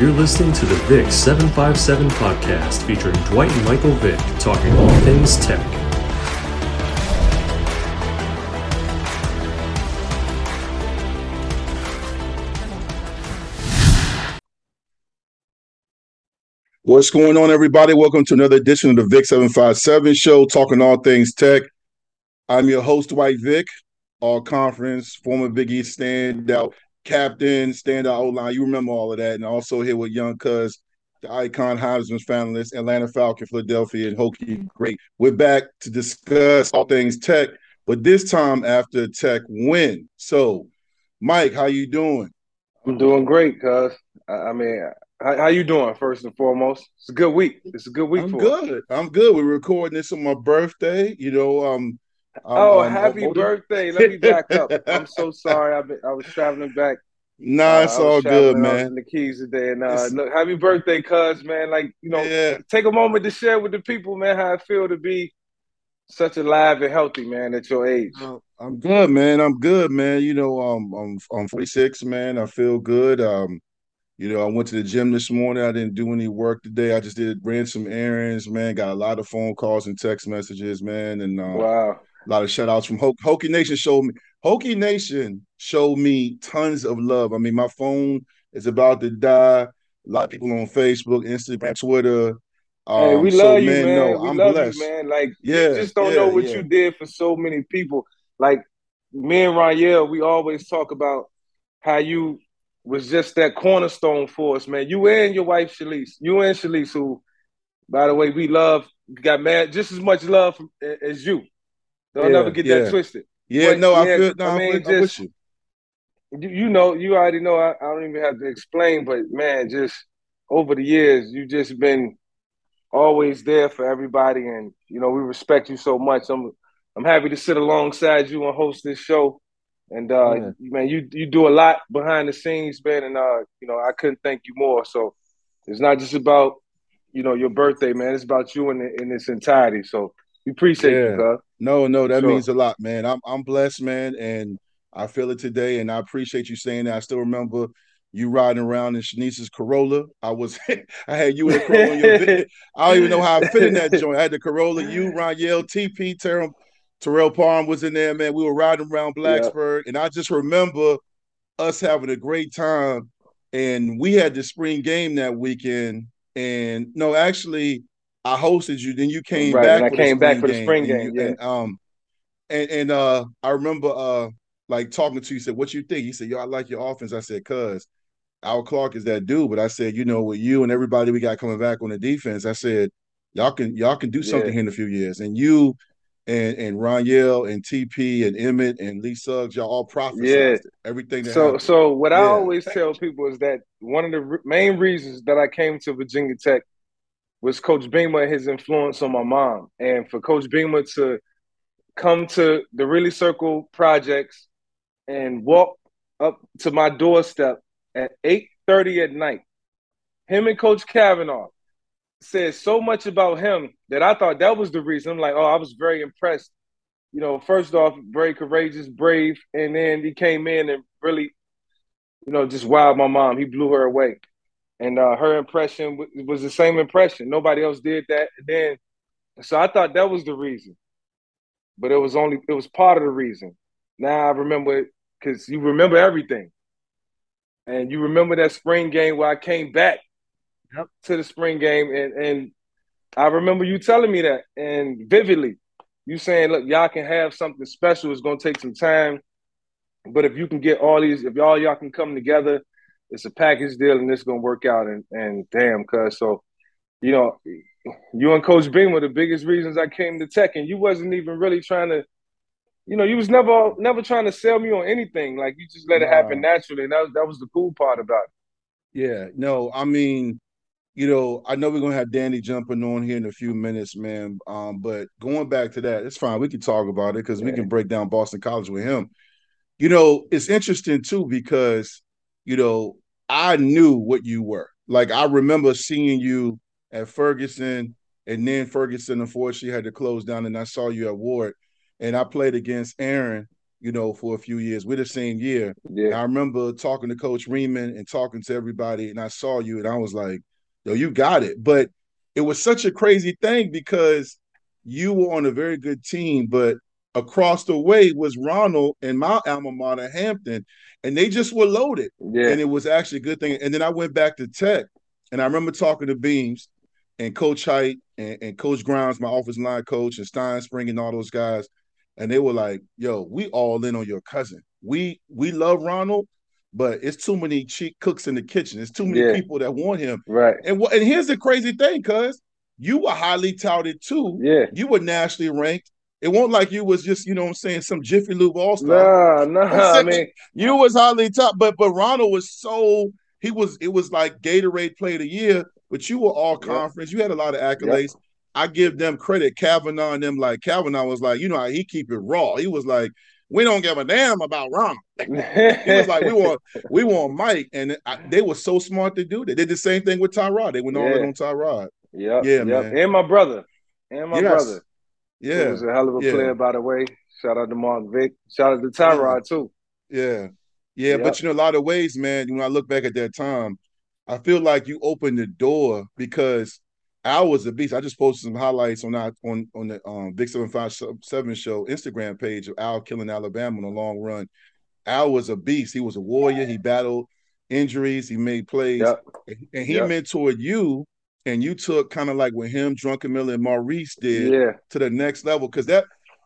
You're listening to the Vick 757 podcast featuring Dwight and Michael Vick talking all things tech. What's going on, everybody? Welcome to another edition of the Vick 757 show, talking all things tech. I'm your host, Dwight Vick, all conference, former Big East standout captain, standout O line. You remember all of that. And also here with Young Cuz, the icon Heisman finalist, Atlanta Falcon, Philadelphia, and Hokie Great. We're back to discuss all things tech, but this time after tech win. So, Mike, how you doing? I'm doing great, cuz. I mean, how, how, you doing? First and foremost, it's a good week. It's a good week. I'm good. Us. I'm good. We're recording this on my birthday. You know, um, oh, um, happy um, birthday! Let me back up. I'm so sorry. I been, I was traveling back. Nah, it's uh, all good, man. The keys today, and uh, look, happy birthday, cuz man. Like you know, yeah. take a moment to share with the people, man, how I feel to be such alive and healthy, man, at your age. I'm good, man. I'm good, man. You know, um, I'm I'm 46, man. I feel good. Um, you know, I went to the gym this morning. I didn't do any work today. I just did ran some errands, man. Got a lot of phone calls and text messages, man. And uh, wow, a lot of shout outs from Ho- Hokie Nation showed me. Hokie Nation showed me tons of love. I mean, my phone is about to die. A lot of people on Facebook, Instagram, Twitter. Um, hey, we love so, you, man. man. No, we I'm love blessed. you, man. Like, yeah, you just don't yeah, know what yeah. you did for so many people. Like me and Ronyell, we always talk about how you was just that cornerstone for us, man. You and your wife Shalise, you and Shalise, who, by the way, we love, got mad just as much love from, as you. Don't yeah, never get yeah. that twisted. Yeah, but, no, I feel. No, I mean, I'm just, you. you. You know, you already know. I, I don't even have to explain, but man, just over the years, you've just been always there for everybody, and you know, we respect you so much. I'm, I'm happy to sit alongside you and host this show and uh, yeah. man, you you do a lot behind the scenes, man, and uh, you know I couldn't thank you more. So it's not just about you know your birthday, man. It's about you in in its entirety. So we appreciate yeah. you, cuz. No, no, that sure. means a lot, man. I'm I'm blessed, man, and I feel it today, and I appreciate you saying that. I still remember you riding around in Shanice's Corolla. I was I had you in the Corolla. Your, I don't even know how I fit in that joint. I had the Corolla, you, Ronyell, TP, Terrell, Terrell Palm was in there, man. We were riding around Blacksburg, yeah. and I just remember us having a great time. And we had the spring game that weekend. And no, actually, I hosted you. Then you came right, back. I came back for the spring game. And you, yeah. And, um, and and uh, I remember uh, like talking to you. Said, "What you think?" He said, "Yo, I like your offense." I said, "Cuz." Al Clark is that dude, but I said, you know, with you and everybody we got coming back on the defense, I said, y'all can y'all can do something yeah. here in a few years. And you and and Ronyell and TP and Emmett and Lee Suggs, y'all all prophesied yeah. everything. so happened. so what yeah. I always tell people is that one of the re- main reasons that I came to Virginia Tech was Coach Beamer and his influence on my mom, and for Coach Beamer to come to the Ridley Circle projects and walk up to my doorstep at eight thirty at night. Him and Coach Cavanaugh said so much about him that I thought that was the reason. I'm like, oh, I was very impressed. You know, first off, very courageous, brave, and then he came in and really, you know, just wowed my mom. He blew her away, and uh, her impression w- was the same impression. Nobody else did that. And then, so I thought that was the reason, but it was only it was part of the reason. Now I remember it, because you remember everything, and you remember that spring game where I came back yep. to the spring game, and and I remember you telling me that, and vividly, you saying, "Look, y'all can have something special. It's gonna take some time, but if you can get all these, if y'all y'all can come together, it's a package deal, and it's gonna work out." And and damn, cuz so, you know, you and Coach Beam were the biggest reasons I came to Tech, and you wasn't even really trying to you know, you was never never trying to sell me on anything. Like you just let it happen naturally. And that was that was the cool part about it. Yeah, no, I mean, you know, I know we're gonna have Danny jumping on here in a few minutes, man. Um, but going back to that, it's fine. We can talk about it because yeah. we can break down Boston College with him. You know, it's interesting too because you know I knew what you were. Like I remember seeing you at Ferguson, and then Ferguson unfortunately had to close down, and I saw you at Ward, and I played against Aaron you know, for a few years. We're the same year. Yeah. I remember talking to Coach Reamon and talking to everybody, and I saw you, and I was like, "Yo, you got it." But it was such a crazy thing because you were on a very good team, but across the way was Ronald and my alma mater, Hampton, and they just were loaded. Yeah. And it was actually a good thing. And then I went back to Tech, and I remember talking to Beams and Coach Hite and, and Coach Grimes, my offensive line coach, and Stinespring and all those guys. And they were like, yo, we all in on your cousin. We we love Ronald, but it's too many cheap cooks in the kitchen. It's too many Yeah. people that want him. Right. And what and here's the crazy thing, cuz you were highly touted too. Yeah. You were nationally ranked. It wasn't like you was just, you know what I'm saying, some Jiffy Lube all-star. Nah, nah. I mean, You was highly top, but but Ronald was so he was it was like Gatorade Player of the Year, but you were all Yep. conference. You had a lot of accolades. I give them credit. Cavanaugh and them like Cavanaugh was like, you know how he keep it raw. He was like, we don't give a damn about Ronald. He was like, we want we want Mike, and I, they were so smart to do that. They did the same thing with Tyrod. They went all in on Tyrod. Yep, Yeah, yep. And my brother. And my Yes. brother. He Yeah, was a hell of a Yeah. player, by the way. Shout out to Mark Vick. Shout out to Tyrod, too. yeah, yeah. Yep. But you know, a lot of ways, man. When I look back at that time, I feel like you opened the door because Al was a beast. I just posted some highlights on our on on the um Big Seven Five Seven Show Instagram page of Al killing Alabama on a long run. Al was a beast. He was a warrior. He battled injuries. He made plays, Yep. and he Yep. mentored you. And you took kind of like what him, Druckenmiller, and Maurice did Yeah. to the next level because that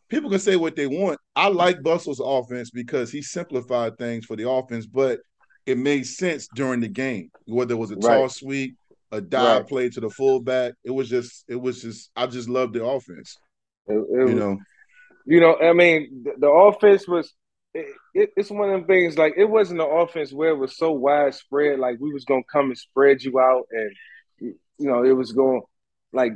people can say what they want. I like Bustle's offense because he simplified things for the offense, but it made sense during the game. Whether it was a tall sweep, a dive Right. play to the fullback, it was just, it was just, I just loved the offense. It- it You was- know, you know, I mean, the, the offense was. It, it's one of them things. Like it wasn't an offense where it was so widespread. Like we was gonna come and spread you out, and you know, it was going like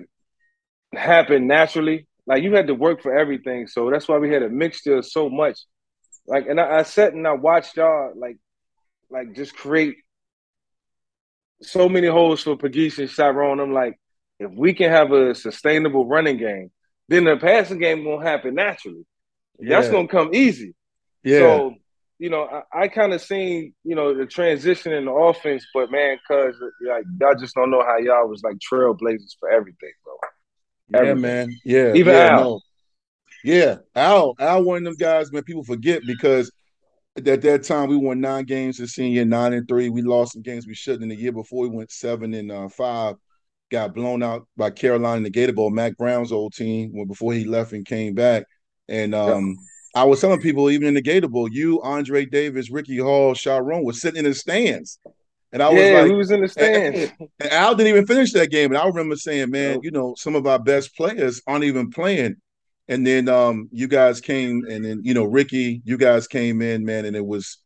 happen naturally. Like you had to work for everything. So that's why we had a mixture of so much. Like, and I, I sat and I watched y'all like, like just create so many holes for Pagis and Shyrone. I'm like, if we can have a sustainable running game, then the passing game won't happen naturally. That's gonna come easy. yeah, So, you know, I, I kind of seen, you know, the transition in the offense, but man, cause like y'all just don't know how y'all was like trailblazers for everything, bro. yeah, man, yeah, Even yeah, Al. no. yeah, Al, Al, one of them guys, man. People forget because at that time we won nine games this senior, nine and three. We lost some games we shouldn't. In the year before, we went seven and uh, five. Got blown out by Carolina in the Gator Bowl, Mack Brown's old team, when before he left and came back. And um, I was telling people, even in the Gator you, Andre Davis, Ricky Hall, Sharon was sitting in the stands. And I was yeah, like, we was in the stands. and Al didn't even finish that game. And I remember saying, man, you know, some of our best players aren't even playing. And then um you guys came and then, you know, Ricky, you guys came in, man, and it was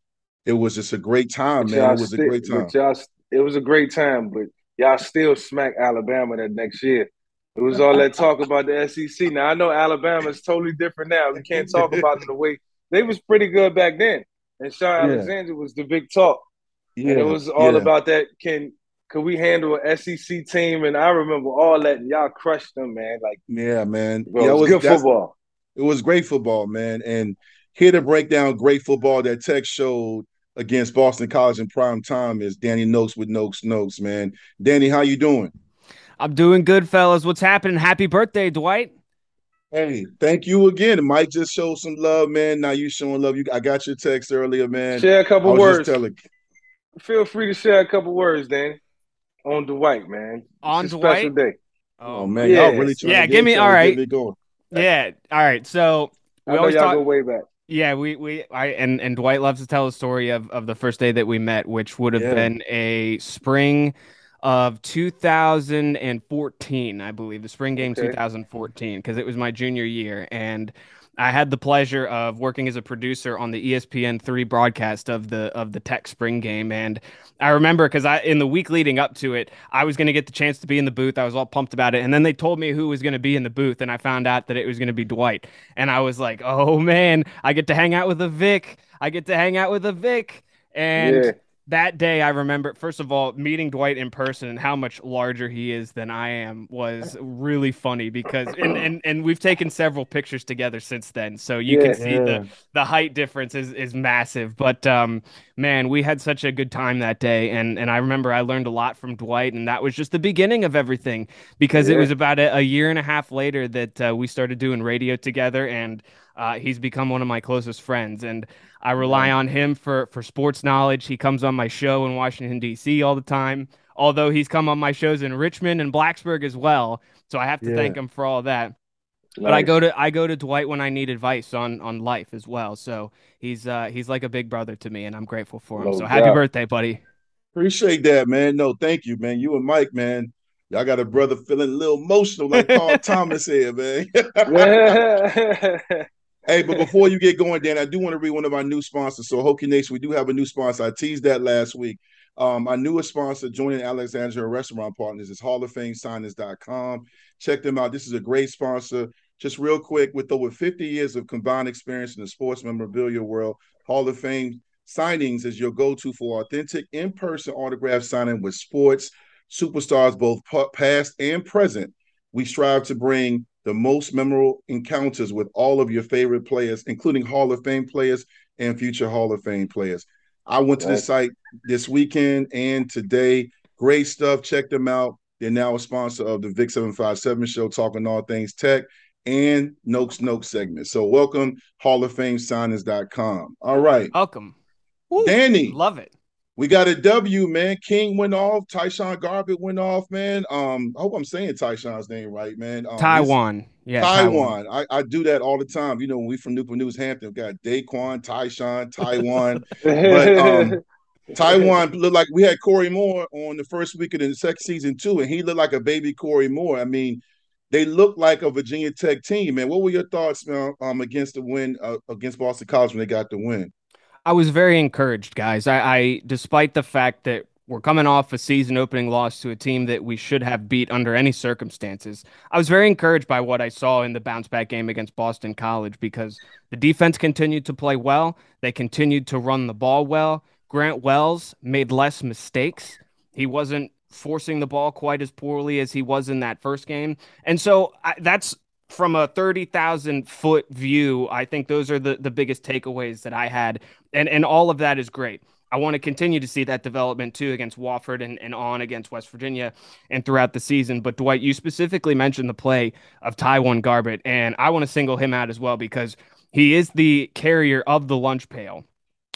it was just a great time, man. It was a great time. y'all, it was a great time, but y'all still smacked Alabama that next year. It was all that talk about the SEC. Now I know Alabama is totally different now. We can't talk about it the way they was pretty good back then. And Shaun Yeah. Alexander was the big talk. Yeah, and it was all yeah. about that. Can could we handle an SEC team? And I remember all that, and y'all crushed them, man. Like, Yeah, man. bro, yeah, it was, good football. It was great football, man. And here to break down great football that Tech showed against Boston College in prime time is Danny Nokes with Nokes Notes, man. Danny, how you doing? I'm doing good, fellas. What's happening? Happy birthday, Dwight. Hey, thank you again. Mike just showed some love, man. Now you showing love. You, I got your text earlier, man. Share a I couple was words. just telling. Feel free to share a couple words, Dan, on Dwight, man. On it's a special Dwight? day. Oh, oh man, Yeah. y'all really trying Yeah, to give me- trying all get me going. Yeah. All right. So I we know always y'all talk. go way back. Yeah, we we I and and Dwight loves to tell the story of of the first day that we met, which would have Yeah. been a spring of 2014, I believe, the spring game Okay. 2014, because it was my junior year, and I had the pleasure of working as a producer on the ESPN three broadcast of the of the Tech spring game, and I remember because I in the week leading up to it, I was going to get the chance to be in the booth. I was all pumped about it, and then they told me who was going to be in the booth, and I found out that it was going to be Dwight, and I was like, oh man, I get to hang out with a Vick. I get to hang out with a Vick, and yeah. That day I remember first of all meeting Dwight in person and how much larger he is than I am was really funny because and and, and we've taken several pictures together since then so you yeah, can see yeah. the the height difference is is massive but um man we had such a good time that day and and I remember I learned a lot from Dwight and that was just the beginning of everything because yeah. it was about a, a, year and a half later that uh, we started doing radio together and uh, he's become one of my closest friends, and I rely on him for for sports knowledge. He comes on my show in Washington D.C. all the time. Although he's come on my shows in Richmond and Blacksburg as well, so I have to yeah. thank him for all that. Nice. But I go to I go to Dwight when I need advice on on life as well. So he's uh he's like a big brother to me, and I'm grateful for him. No so doubt. happy birthday, buddy! Appreciate that, man. No, thank you, man. You and Mike, man. Y'all got a brother feeling a little emotional, like Carl Thomas here, man. Hey, but before you get going, Dan, I do want to read one of our new sponsors. So, Hokie Nation, we do have a new sponsor. I teased that last week. Um, our newest sponsor, joining Alexandria Restaurant Partners, is Hall of Fame Signings.com. Check them out. This is a great sponsor. Just real quick, with over 50 years of combined experience in the sports memorabilia world, Hall of Fame Signings is your go to for authentic in person autograph signing with sports superstars, both past and present. We strive to bring the most memorable encounters with all of your favorite players, including Hall of Fame players and future Hall of Fame players. I went to the site this weekend and today. Great stuff. Check them out. They're now a sponsor of the Vick 757 show, talking all things tech and Nokes Notes segment. So welcome, Hall of Fame signings.com. All right. Welcome. Danny. Love it. We got a W, man. King went off. Tyshawn Garbutt went off, man. Um, I hope I'm saying Tyshawn's name right, man. Um, TyJuan. Yeah. TyJuan. TyJuan. I, I do that all the time. You know, when we from Newport News, Hampton, we got Daquan, Tyshawn, Taiwan. but um, TyJuan looked like we had Corey Moore on the first week of the second season too, and he looked like a baby Corey Moore. I mean, they look like a Virginia Tech team, man. What were your thoughts, man, um, against the win uh, against Boston College when they got the win? I was very encouraged, guys. I, I, despite the fact that we're coming off a season opening loss to a team that we should have beat under any circumstances. I was very encouraged by what I saw in the bounce back game against Boston College because the defense continued to play well. They continued to run the ball well. Grant Wells made less mistakes. He wasn't forcing the ball quite as poorly as he was in that first game. And so I, that's from a 30,000 foot view, I think those are the, the biggest takeaways that I had. And, and all of that is great. I want to continue to see that development too against Wofford and, and on against West Virginia and throughout the season. But Dwight, you specifically mentioned the play of TyJuan Garbutt, and I want to single him out as well because he is the carrier of the lunch pail.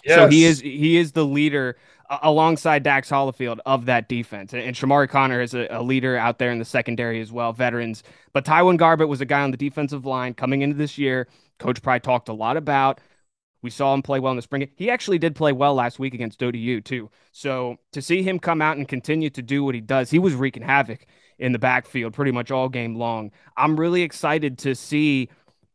Yes. So he is he is the leader alongside Dax Hollifield of that defense. And, and Chamarri Conner is a, a, leader out there in the secondary as well, veterans. But TyJuan Garbutt was a guy on the defensive line coming into this year. Coach Pry talked a lot about. We saw him play well in the spring. He actually did play well last week against ODU, too. So to see him come out and continue to do what he does, he was wreaking havoc in the backfield pretty much all game long. I'm really excited to see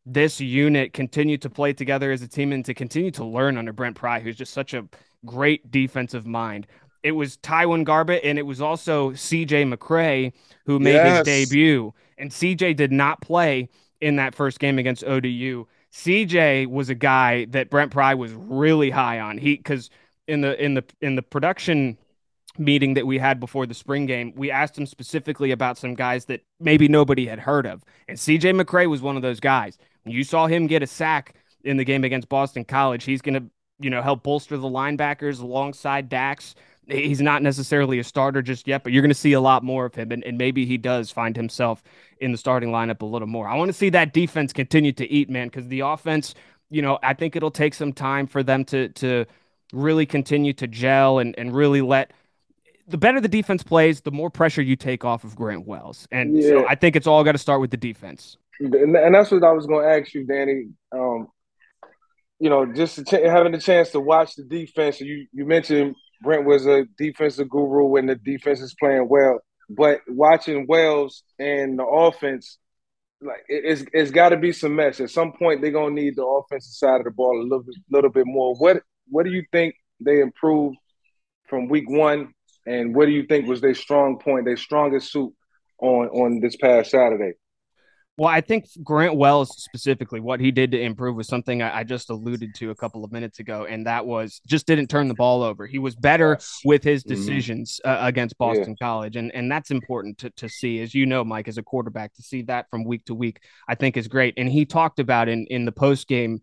this unit continue to play together as a team and to continue to learn under Brent Pry, who's just such a great defensive mind. It was TyJuan Garbutt and it was also CJ McCray who made yes. his debut. And CJ did not play in that first game against ODU. CJ was a guy that Brent Pry was really high on. He because in the in the in the production meeting that we had before the spring game, we asked him specifically about some guys that maybe nobody had heard of. And CJ McCray was one of those guys. You saw him get a sack in the game against Boston College. He's going to you know, help bolster the linebackers alongside Dax. He's not necessarily a starter just yet, but you're going to see a lot more of him, and, and maybe he does find himself in the starting lineup a little more. I want to see that defense continue to eat, man, because the offense, you know, I think it'll take some time for them to to really continue to gel and, and really let the better the defense plays, the more pressure you take off of Grant Wells. And yeah. so I think it's all got to start with the defense. And that's what I was going to ask you, Danny. Um, you know, just ch- having the chance to watch the defense. You you mentioned Brent was a defensive guru when the defense is playing well, but watching Wells and the offense, like it, it's it's got to be some mesh. At some point, they're gonna need the offensive side of the ball a little bit, little bit more. What what do you think they improved from week one, and what do you think was their strong point, their strongest suit on on this past Saturday? Well, I think Grant Wells specifically, what he did to improve was something I, I, just alluded to a couple of minutes ago, and that was just didn't turn the ball over. He was better with his mm-hmm. decisions uh, against Boston yeah. College, and and that's important to to see, as you know, Mike, as a quarterback, to see that from week to week, I think is great. And he talked about in in the post game.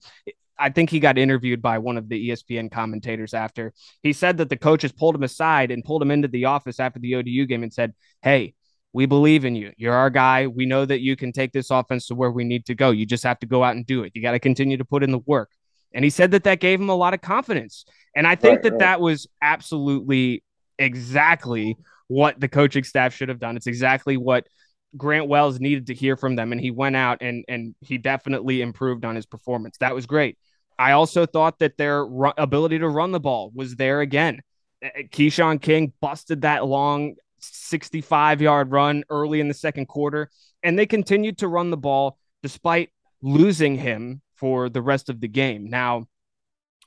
I think he got interviewed by one of the ESPN commentators after. He said that the coaches pulled him aside and pulled him into the office after the ODU game and said, "Hey, we believe in you. You're our guy. We know that you can take this offense to where we need to go. You just have to go out and do it. You got to continue to put in the work. And he said that that gave him a lot of confidence. And I think right, that right. that was absolutely exactly what the coaching staff should have done. It's exactly what Grant Wells needed to hear from them. And he went out and, and he definitely improved on his performance. That was great. I also thought that their ability to run the ball was there again. Eh, eh, Keshawn King busted that long 65 yard run early in the second quarter. And they continued to run the ball despite losing him for the rest of the game. Now,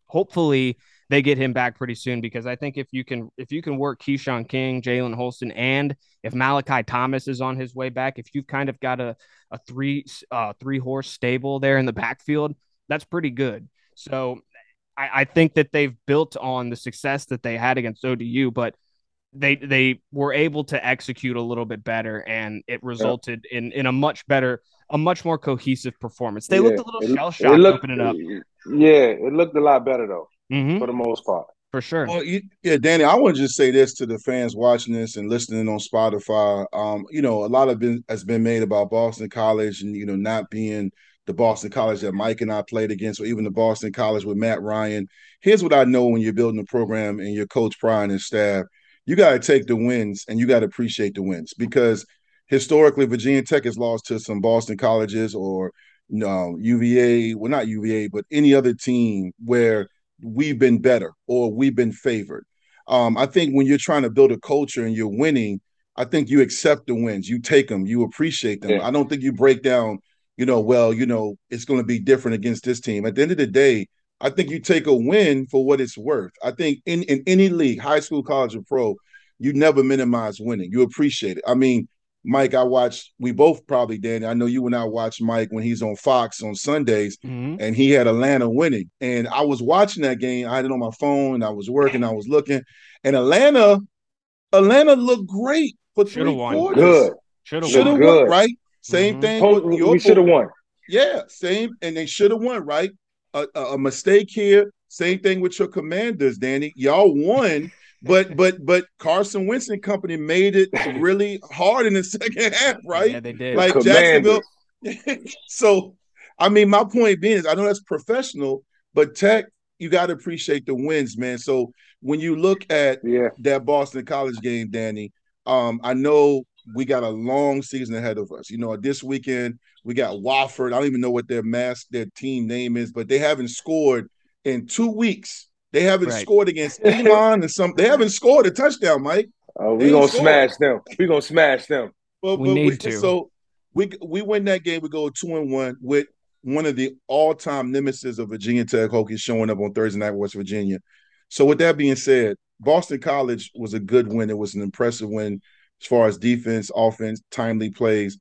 hopefully, they get him back pretty soon because I think if you can if you can work Keshawn King, Jalen Holston, and if Malachi Thomas is on his way back, if you've kind of got a a three uh, three horse stable there in the backfield, that's pretty good. So I, I think that they've built on the success that they had against ODU, but they they were able to execute a little bit better and it resulted yeah. in in a much better a much more cohesive performance they yeah. looked a little shell shocked opening up yeah it looked a lot better though mm-hmm. for the most part for sure well, yeah danny i want to just say this to the fans watching this and listening on spotify um you know a lot of been has been made about boston college and you know not being the Boston College that Mike and I played against, or even the Boston College with Matt Ryan. Here's what I know when you're building a program and your coach Brian and his staff you got to take the wins and you got to appreciate the wins because historically Virginia Tech has lost to some Boston colleges or no UVA, well not UVA, but any other team where we've been better or we've been favored. Um, I think when you're trying to build a culture and you're winning, I think you accept the wins, you take them, you appreciate them. Yeah. I don't think you break down, you know, well, you know, it's going to be different against this team. At the end of the day, I think you take a win for what it's worth. I think in, in any league, high school, college, or pro, you never minimize winning. You appreciate it. I mean, Mike, I watched, we both probably, Danny, I know you and I watched Mike when he's on Fox on Sundays mm-hmm. and he had Atlanta winning. And I was watching that game. I had it on my phone. I was working, I was looking. And Atlanta, Atlanta looked great for Should've three won. quarters. Good. Should have won, good. right? Same mm-hmm. thing. we should have won. Yeah, same. And they should have won, right? A, a mistake here. Same thing with your commanders, Danny. Y'all won, but but but Carson Wentz and company made it really hard in the second half, right? Yeah, they did. Like Jacksonville. so, I mean, my point being is, I know that's professional, but Tech, you got to appreciate the wins, man. So when you look at yeah. that Boston College game, Danny, um, I know we got a long season ahead of us. You know, this weekend we got Wofford. I don't even know what their mask, their team name is, but they haven't scored in two weeks. They haven't right. scored against Elon and some. They haven't scored a touchdown, Mike. Uh, we gonna smash them. We gonna smash them. But, we need we, to. So we we win that game. We go two and one with one of the all time nemesis of Virginia Tech Hokies showing up on Thursday night, West Virginia. So with that being said, Boston College was a good win. It was an impressive win as far as defense, offense, timely plays.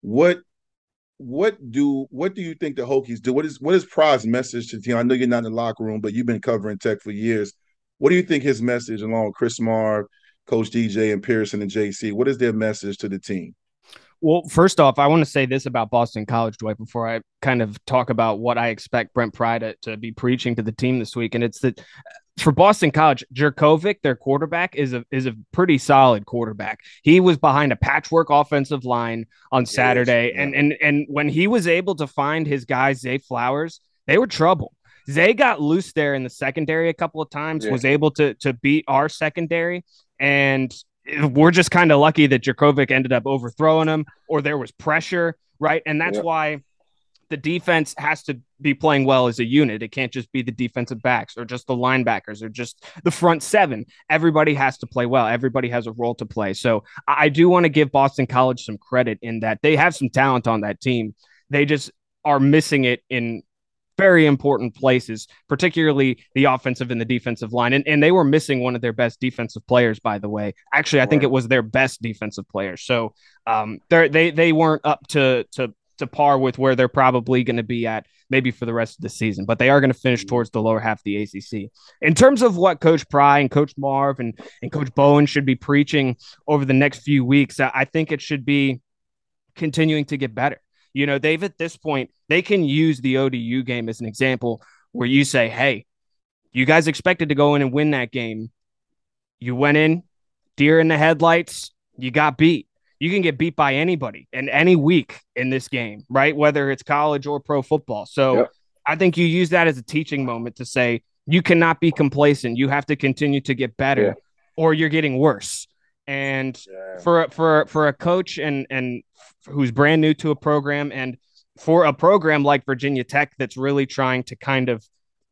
What what do what do you think the Hokies do? What is what is Pryor's message to the team? I know you're not in the locker room, but you've been covering Tech for years. What do you think his message, along with Chris Marve, Coach DJ, and Pearson and JC, what is their message to the team? Well, first off, I want to say this about Boston College, Dwight, before I kind of talk about what I expect Brent Pry to, to be preaching to the team this week. And it's that for Boston College, Jurkovec, their quarterback, is a is a pretty solid quarterback. He was behind a patchwork offensive line on Saturday, yeah. and and and when he was able to find his guy Zay Flowers, they were trouble. Zay got loose there in the secondary a couple of times, yeah. was able to to beat our secondary, and we're just kind of lucky that Jurkovec ended up overthrowing him or there was pressure, right? And that's why the defense has to be playing well as a unit. It can't just be the defensive backs or just the linebackers or just the front seven. Everybody has to play well. Everybody has a role to play. So I do want to give Boston College some credit in that they have some talent on that team. They just are missing it in very important places, particularly the offensive and the defensive line. And, and they were missing one of their best defensive players, by the way. Actually, I think it was their best defensive player. So um, they they they weren't up to to to par with where they're probably going to be at maybe for the rest of the season, but they are going to finish mm-hmm. towards the lower half of the ACC. In terms of what Coach Pry and Coach Marve and, and Coach Bowen should be preaching over the next few weeks, I think it should be continuing to get better. You know, they've at this point, they can use the ODU game as an example where you say, hey, you guys expected to go in and win that game. You went in, deer in the headlights, you got beat. You can get beat by anybody in any week in this game, right? Whether it's college or pro football. So yep. I think you use that as a teaching moment to say you cannot be complacent. You have to continue to get better yeah. or you're getting worse. And yeah. for for for a coach and and who's brand new to a program and for a program like Virginia Tech that's really trying to kind of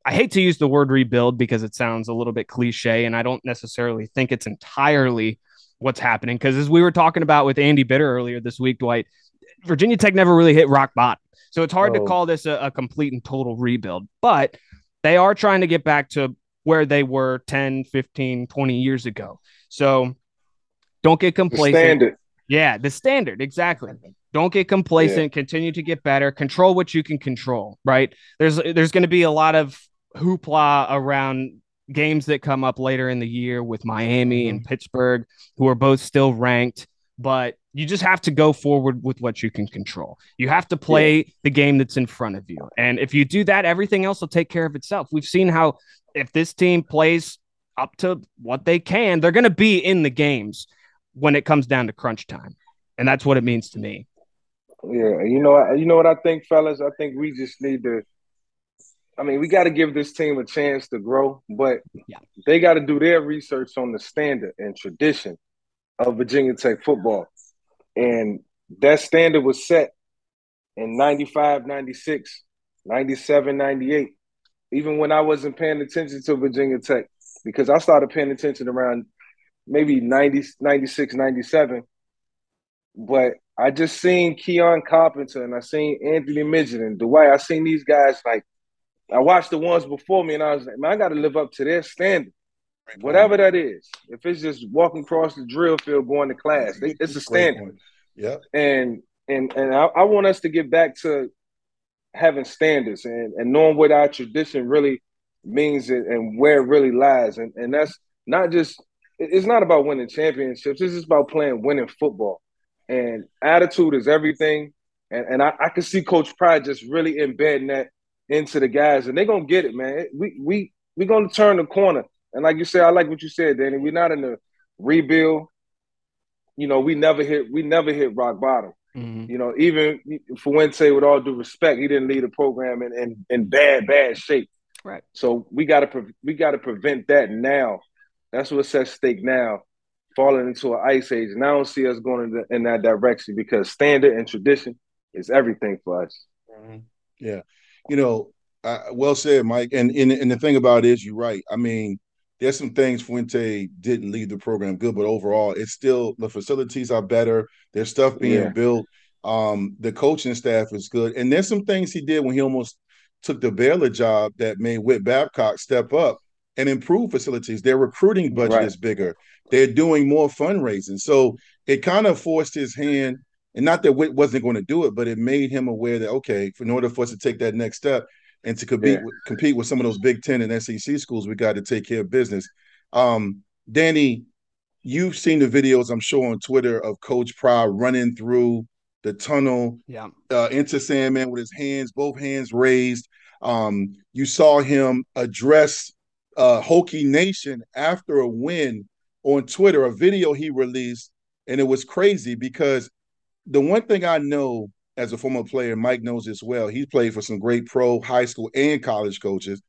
I hate to use the word rebuild because it sounds a little bit cliche and I don't necessarily think it's entirely what's happening because as we were talking about with Andy Bitter earlier this week Dwight Virginia Tech never really hit rock bottom. So it's hard oh. to call this a, a complete and total rebuild, but they are trying to get back to where they were 10, 15, 20 years ago. So don't get complacent. The standard. Yeah, the standard. Exactly. Don't get complacent. Yeah. Continue to get better. Control what you can control. Right. There's there's going to be a lot of hoopla around games that come up later in the year with Miami mm-hmm. and Pittsburgh, who are both still ranked. But you just have to go forward with what you can control. You have to play yeah. the game that's in front of you. And if you do that, everything else will take care of itself. We've seen how if this team plays up to what they can, they're going to be in the games when it comes down to crunch time. And that's what it means to me. Yeah, you know, you know what I think, fellas. I think we just need to. I mean, we got to give this team a chance to grow, but yeah. they got to do their research on the standard and tradition of Virginia Tech football. And that standard was set in 95, 96, 97, 98. Even when I wasn't paying attention to Virginia Tech, because I started paying attention around maybe 90, 96, 97. But I just seen Keion Carpenter and I seen Anthony Midget and Dwight. I seen these guys like I watched the ones before me and I was like, man, I got to live up to their standard. Whatever that is. If it's just walking across the drill field going to class, they, it's a standard. Yeah. And and and I, I, want us to get back to having standards and, and knowing what our tradition really means and where it really lies. And and that's not just it's not about winning championships. It's just about playing winning football. And attitude is everything. And, and I, I can see Coach Pry just really embedding that into the guys, and they're gonna get it, man. We we we're gonna turn the corner. And like you said, I like what you said, Danny. We're not in a rebuild. You know, we never hit we never hit rock bottom. Mm-hmm. You know, even Fuente, with all due respect, he didn't lead a program in, in, in bad, bad shape. Right. So we gotta pre- we gotta prevent that now that's what's at stake now, falling into an ice age. And I don't see us going in, the, in that direction because standard and tradition is everything for us. Mm-hmm. Yeah. You know, uh, well said, Mike. And, and and the thing about it is, you're right. I mean, there's some things Fuente didn't leave the program good, but overall, it's still the facilities are better. There's stuff being yeah. built. Um, the coaching staff is good, and there's some things he did when he almost took the Baylor job that made Whit Babcock step up and improve facilities. Their recruiting budget right. is bigger. They're doing more fundraising. So it kind of forced his hand, and not that Whit wasn't going to do it, but it made him aware that okay, in order for us to take that next step and to compete yeah. with, compete with some of those Big Ten and SEC schools, we got to take care of business. Um, Danny, you've seen the videos, I'm sure, on Twitter of Coach Pry running through the tunnel yeah. uh, Enter Sandman with his hands, both hands raised. Um, you saw him address uh, Hokie Nation after a win on Twitter, a video he released, and it was crazy because the one thing I know as a former player, Mike knows as well. He's played for some great pro, high school, and college coaches.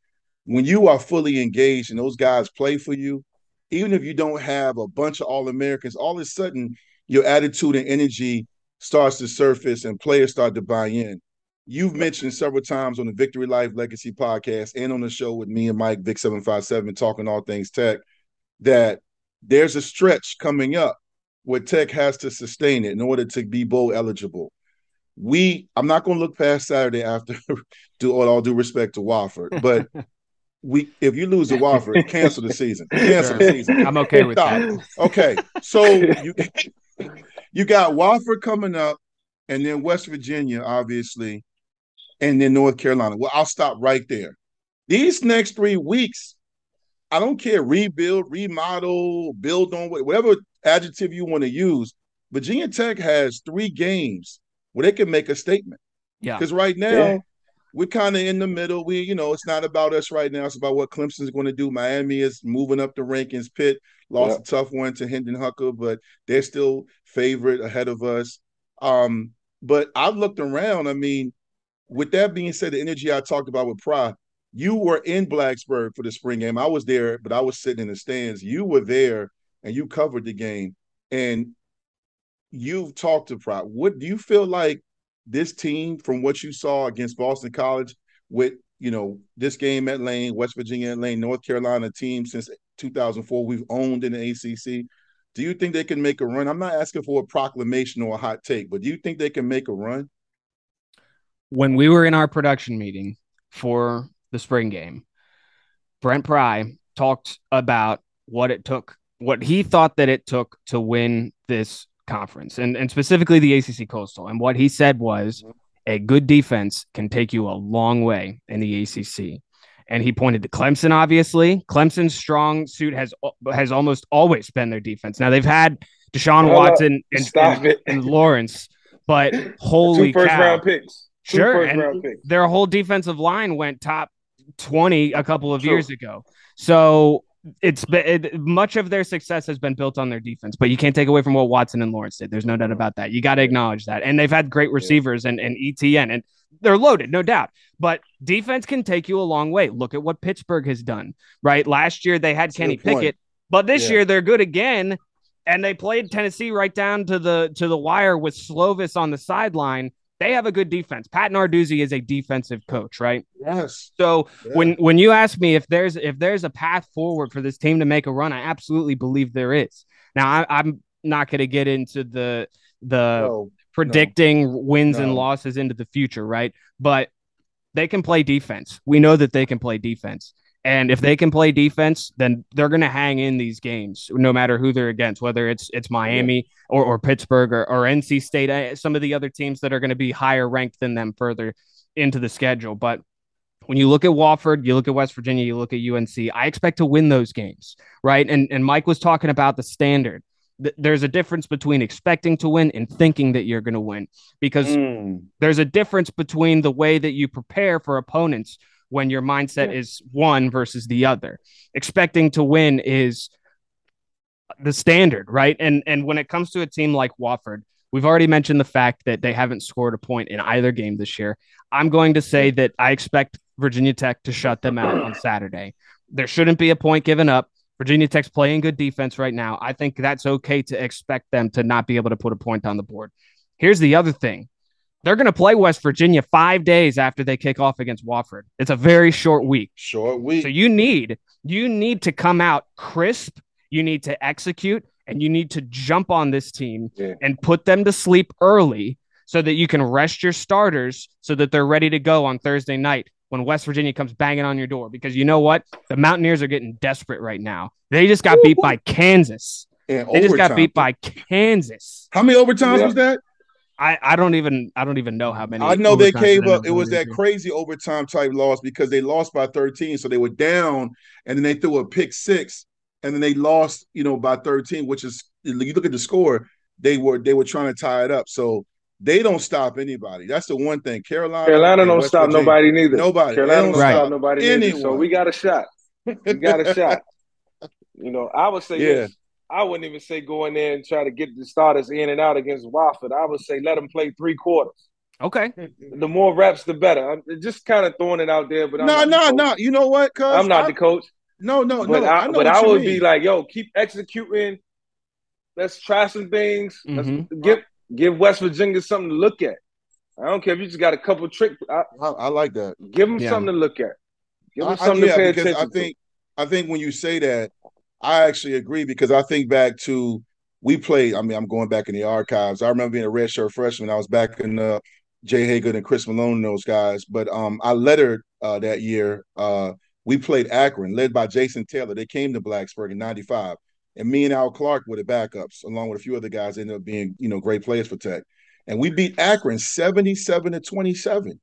When you are fully engaged and those guys play for you, even if you don't have a bunch of All Americans, all of a sudden your attitude and energy starts to surface and players start to buy in you've mentioned several times on the Victory Life Legacy podcast and on the show with me and Mike Vick seven five seven talking all things tech that there's a stretch coming up where tech has to sustain it in order to be bowl eligible. We, I'm not going to look past Saturday after, do all, all due respect to Wofford, but we, if you lose to Wofford, cancel the season. Cancel the season. I'm okay with Stop. that. Okay, so you, you got Wofford coming up and then West Virginia, obviously, and then North Carolina. Well, I'll stop right there. These next three weeks, I don't care, rebuild, remodel, build on whatever adjective you want to use. Virginia Tech has three games where they can make a statement. Yeah. Because right now, yeah. we're kind of in the middle. We, you know, it's not about us right now. It's about what Clemson's going to do. Miami is moving up the rankings. Pitt lost yeah. a tough one to Hendon Hooker, but they're still favorite ahead of us. Um, but I've looked around. I mean, with that being said, the energy I talked about with Pry, you were in Blacksburg for the spring game. I was there, but I was sitting in the stands. You were there and you covered the game. And you've talked to Pry. What do you feel like this team, from what you saw against Boston College, with you know this game at Lane, West Virginia at Lane, North Carolina team since 2004, we've owned in the ACC. Do you think they can make a run? I'm not asking for a proclamation or a hot take, but do you think they can make a run? When we were in our production meeting for the spring game, Brent Pry talked about what it took, what he thought that it took to win this conference and, and specifically the ACC Coastal. And what he said was a good defense can take you a long way in the ACC. And he pointed to Clemson, obviously. Clemson's strong suit has has almost always been their defense. Now they've had Deshaun Watson and, and, and, Lawrence, but holy Two first cow. round picks. Two sure, and their whole defensive line went top 20 a couple of True. years ago. So it's it, much of their success has been built on their defense, but you can't take away from what Watson and Lawrence did. There's no doubt about that. You got to acknowledge that. And they've had great receivers and, and ETN, and they're loaded, no doubt. But defense can take you a long way. Look at what Pittsburgh has done, right? Last year they had That's Kenny Pickett, but this yeah. year they're good again. And they played Tennessee right down to the to the wire with Slovis on the sideline they have a good defense. Pat Narduzzi is a defensive coach, right? Yes. So when when you ask me if there's if there's a path forward for this team to make a run, I absolutely believe there is. Now I, am not going to get into the the no, predicting no, wins no. and losses into the future, right? But they can play defense. We know that they can play defense. And if they can play defense, then they're going to hang in these games, no matter who they're against, whether it's it's Miami or, or Pittsburgh or, or NC State, uh, some of the other teams that are going to be higher ranked than them further into the schedule. But when you look at Wofford, you look at West Virginia, you look at UNC, I expect to win those games, right? And and Mike was talking about the standard. There's a difference between expecting to win and thinking that you're going to win because mm. there's a difference between the way that you prepare for opponents when your mindset yeah. is one versus the other. Expecting to win is the standard, right? And and when it comes to a team like Wofford, we've already mentioned the fact that they haven't scored a point in either game this year. I'm going to say that I expect Virginia Tech to shut them out on Saturday. There shouldn't be a point given up. Virginia Tech's playing good defense right now. I think that's okay to expect them to not be able to put a point on the board. Here's the other thing they're going to play West Virginia five days after they kick off against Wofford. It's a very short week. Short week. So you need you need to come out crisp. You need to execute, and you need to jump on this team yeah. and put them to sleep early so that you can rest your starters so that they're ready to go on Thursday night when West Virginia comes banging on your door. Because you know what? The Mountaineers are getting desperate right now. They just got beat by Kansas. And they overtime. just got beat by Kansas. How many overtimes yeah. was that? I, I don't even I don't even know how many. I know they came up. It was that crazy overtime type loss because they lost by 13, so they were down, and then they threw a pick six, and then they lost, you know, by 13, which is you look at the score, they were they were trying to tie it up. So they don't stop anybody. That's the one thing. Carolina, Carolina don't West stop Virginia, nobody neither. Nobody. Carolina don't right. stop nobody Anyone. So we got a shot. We got a shot. You know, I would say yeah. this. I wouldn't even say go in there and try to get the starters in and out against Wofford. I would say let them play three quarters. Okay. The more reps, the better. I'm just kind of throwing it out there, but no, no, no. You know what? Cause I'm not I, the coach. No, no, but no. I, I but I would be like, yo, keep executing. Let's try some things. Mm-hmm. Let's give give West Virginia something to look at. I don't care if you just got a couple trick. I, I like that. Give them yeah. something to look at. Give them something yeah, to pay attention. I think to. I think when you say that, I actually agree because I think back to we played. I mean, I'm going back in the archives. I remember being a redshirt freshman. I was back in uh, Jay Hagan and Chris Malone and those guys. But um, I lettered uh, that year. Uh, we played Akron, led by Jason Taylor. They came to Blacksburg in '95, and me and Al Clark were the backups, along with a few other guys. Ended up being you know great players for Tech. and we beat Akron 77 to 27.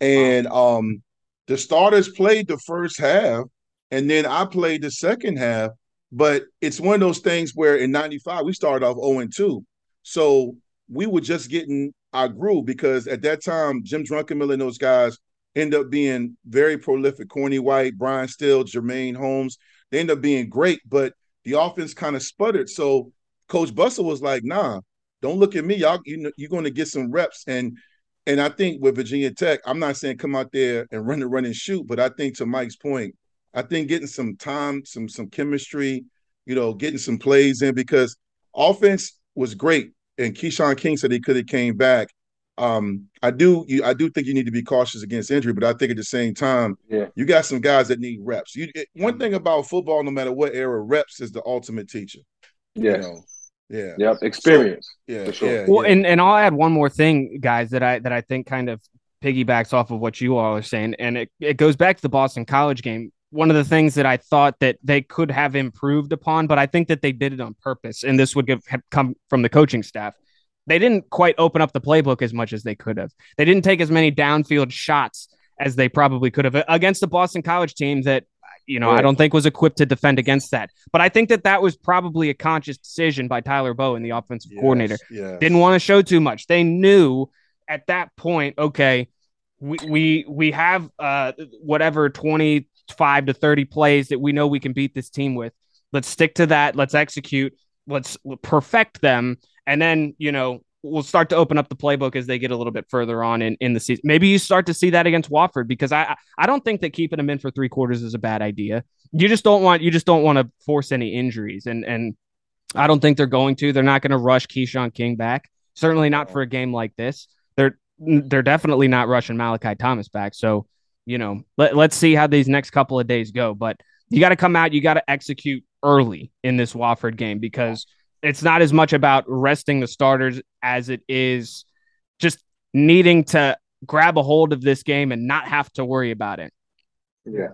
And um, the starters played the first half, and then I played the second half. But it's one of those things where in 95, we started off 0 and 2. So we were just getting our groove because at that time, Jim Druckenmiller and those guys end up being very prolific. Corny White, Bryan Still, Jermaine Holmes, they end up being great, but the offense kind of sputtered. So Coach Bustle was like, nah, don't look at me. Y'all, you know, you're going to get some reps. And and I think with Virginia Tech, I'm not saying come out there and run and run and shoot, but I think to Mike's point, I think getting some time, some some chemistry, you know, getting some plays in because offense was great. And Keshawn King said he could have came back. Um, I do you, I do think you need to be cautious against injury, but I think at the same time, Yeah. you got some guys that need reps. You it- one thing about football, no matter what era, reps is the ultimate teacher. Yeah. You know? Yeah. Yep. Experience. Yeah. For sure. Yeah. Well, yeah. and and I'll add one more thing, guys, that I that I think kind of piggybacks off of what you all are saying, and it, it goes back to the Boston College game. One of the things that I thought that they could have improved upon, but I think that they did it on purpose, and this would have come from the coaching staff. They didn't quite open up the playbook as much as they could have. They didn't take as many downfield shots as they probably could have against the Boston College team that you know I don't think was equipped to defend against that. But I think that that was probably a conscious decision by Tyler Bowen, the offensive coordinator Yeah. didn't want to show too much. They knew at that point, okay, we we we have uh whatever 25 to 30 plays that we know we can beat this team with. Let's stick to that. Let's execute. Let's perfect them. And then, you know, we'll start to open up the playbook as they get a little bit further on in, in the season. Maybe you start to see that against Wofford because I I don't think that keeping them in for three quarters is a bad idea. You just don't want you just don't want to force any injuries. And and I don't think they're going to. They're not going to rush Keshawn King back. Certainly not for a game like this. They're they're definitely not rushing Malachi Thomas back. So, you know, let, let's see how these next couple of days go. But you got to come out, you got to execute early in this Wofford game because it's not as much about resting the starters as it is just needing to grab a hold of this game and not have to worry about it. Yeah.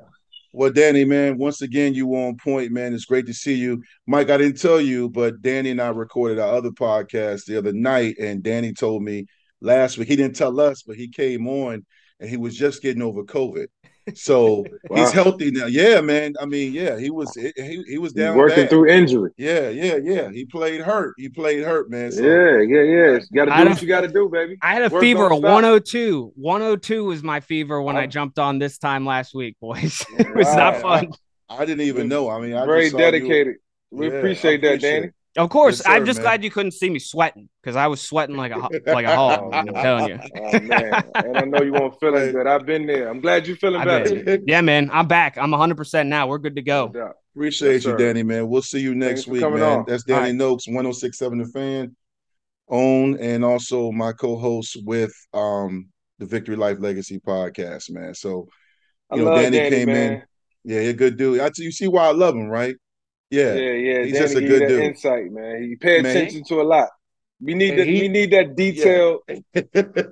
Well, Danny, man, once again, you on point, man. It's great to see you. Mike, I didn't tell you, but Danny and I recorded our other podcast the other night, and Danny told me last week, he didn't tell us, but he came on and he was just getting over COVID. So Wow. he's healthy now. Yeah, man. I mean, yeah, he was he, he was He's down working bad. through injury. Yeah, yeah, yeah. He played hurt. He played hurt, man. So yeah, yeah, yeah. You got to do don't- what you got to do, baby. I had a Work fever don't of 102. 102 was my fever when I jumped on this time last week, boys. it was not fun. I didn't even know. I mean, I Very just saw you- dedicated. We Yeah, I appreciate that, appreciate Danny. it. Of course, Yes, sir, I'm just man. glad you couldn't see me sweating because I was sweating like a like a hog. Oh, I'm telling you. Oh man, and I know you won't feel Right. it, but I've been there. I'm glad you're feeling I better. bet. Yeah, man, I'm back. I'm 100 percent now. We're good to go. doubt. Appreciate Yes, you, sir. Danny, man. We'll see you next Thanks week, man. on. That's Danny right. Nokes, 1067 The Fan, own, and also my co-host with um the Vicktory Life Legacy podcast, man. So, I you know, love Danny Danny, came man. in. Yeah, he's a good dude. I, you see why I love him, right? Yeah, Yeah. yeah. he's Danny just a good dude. insight, man. He pay Man, attention to a lot. We need And that. he- we need that detail.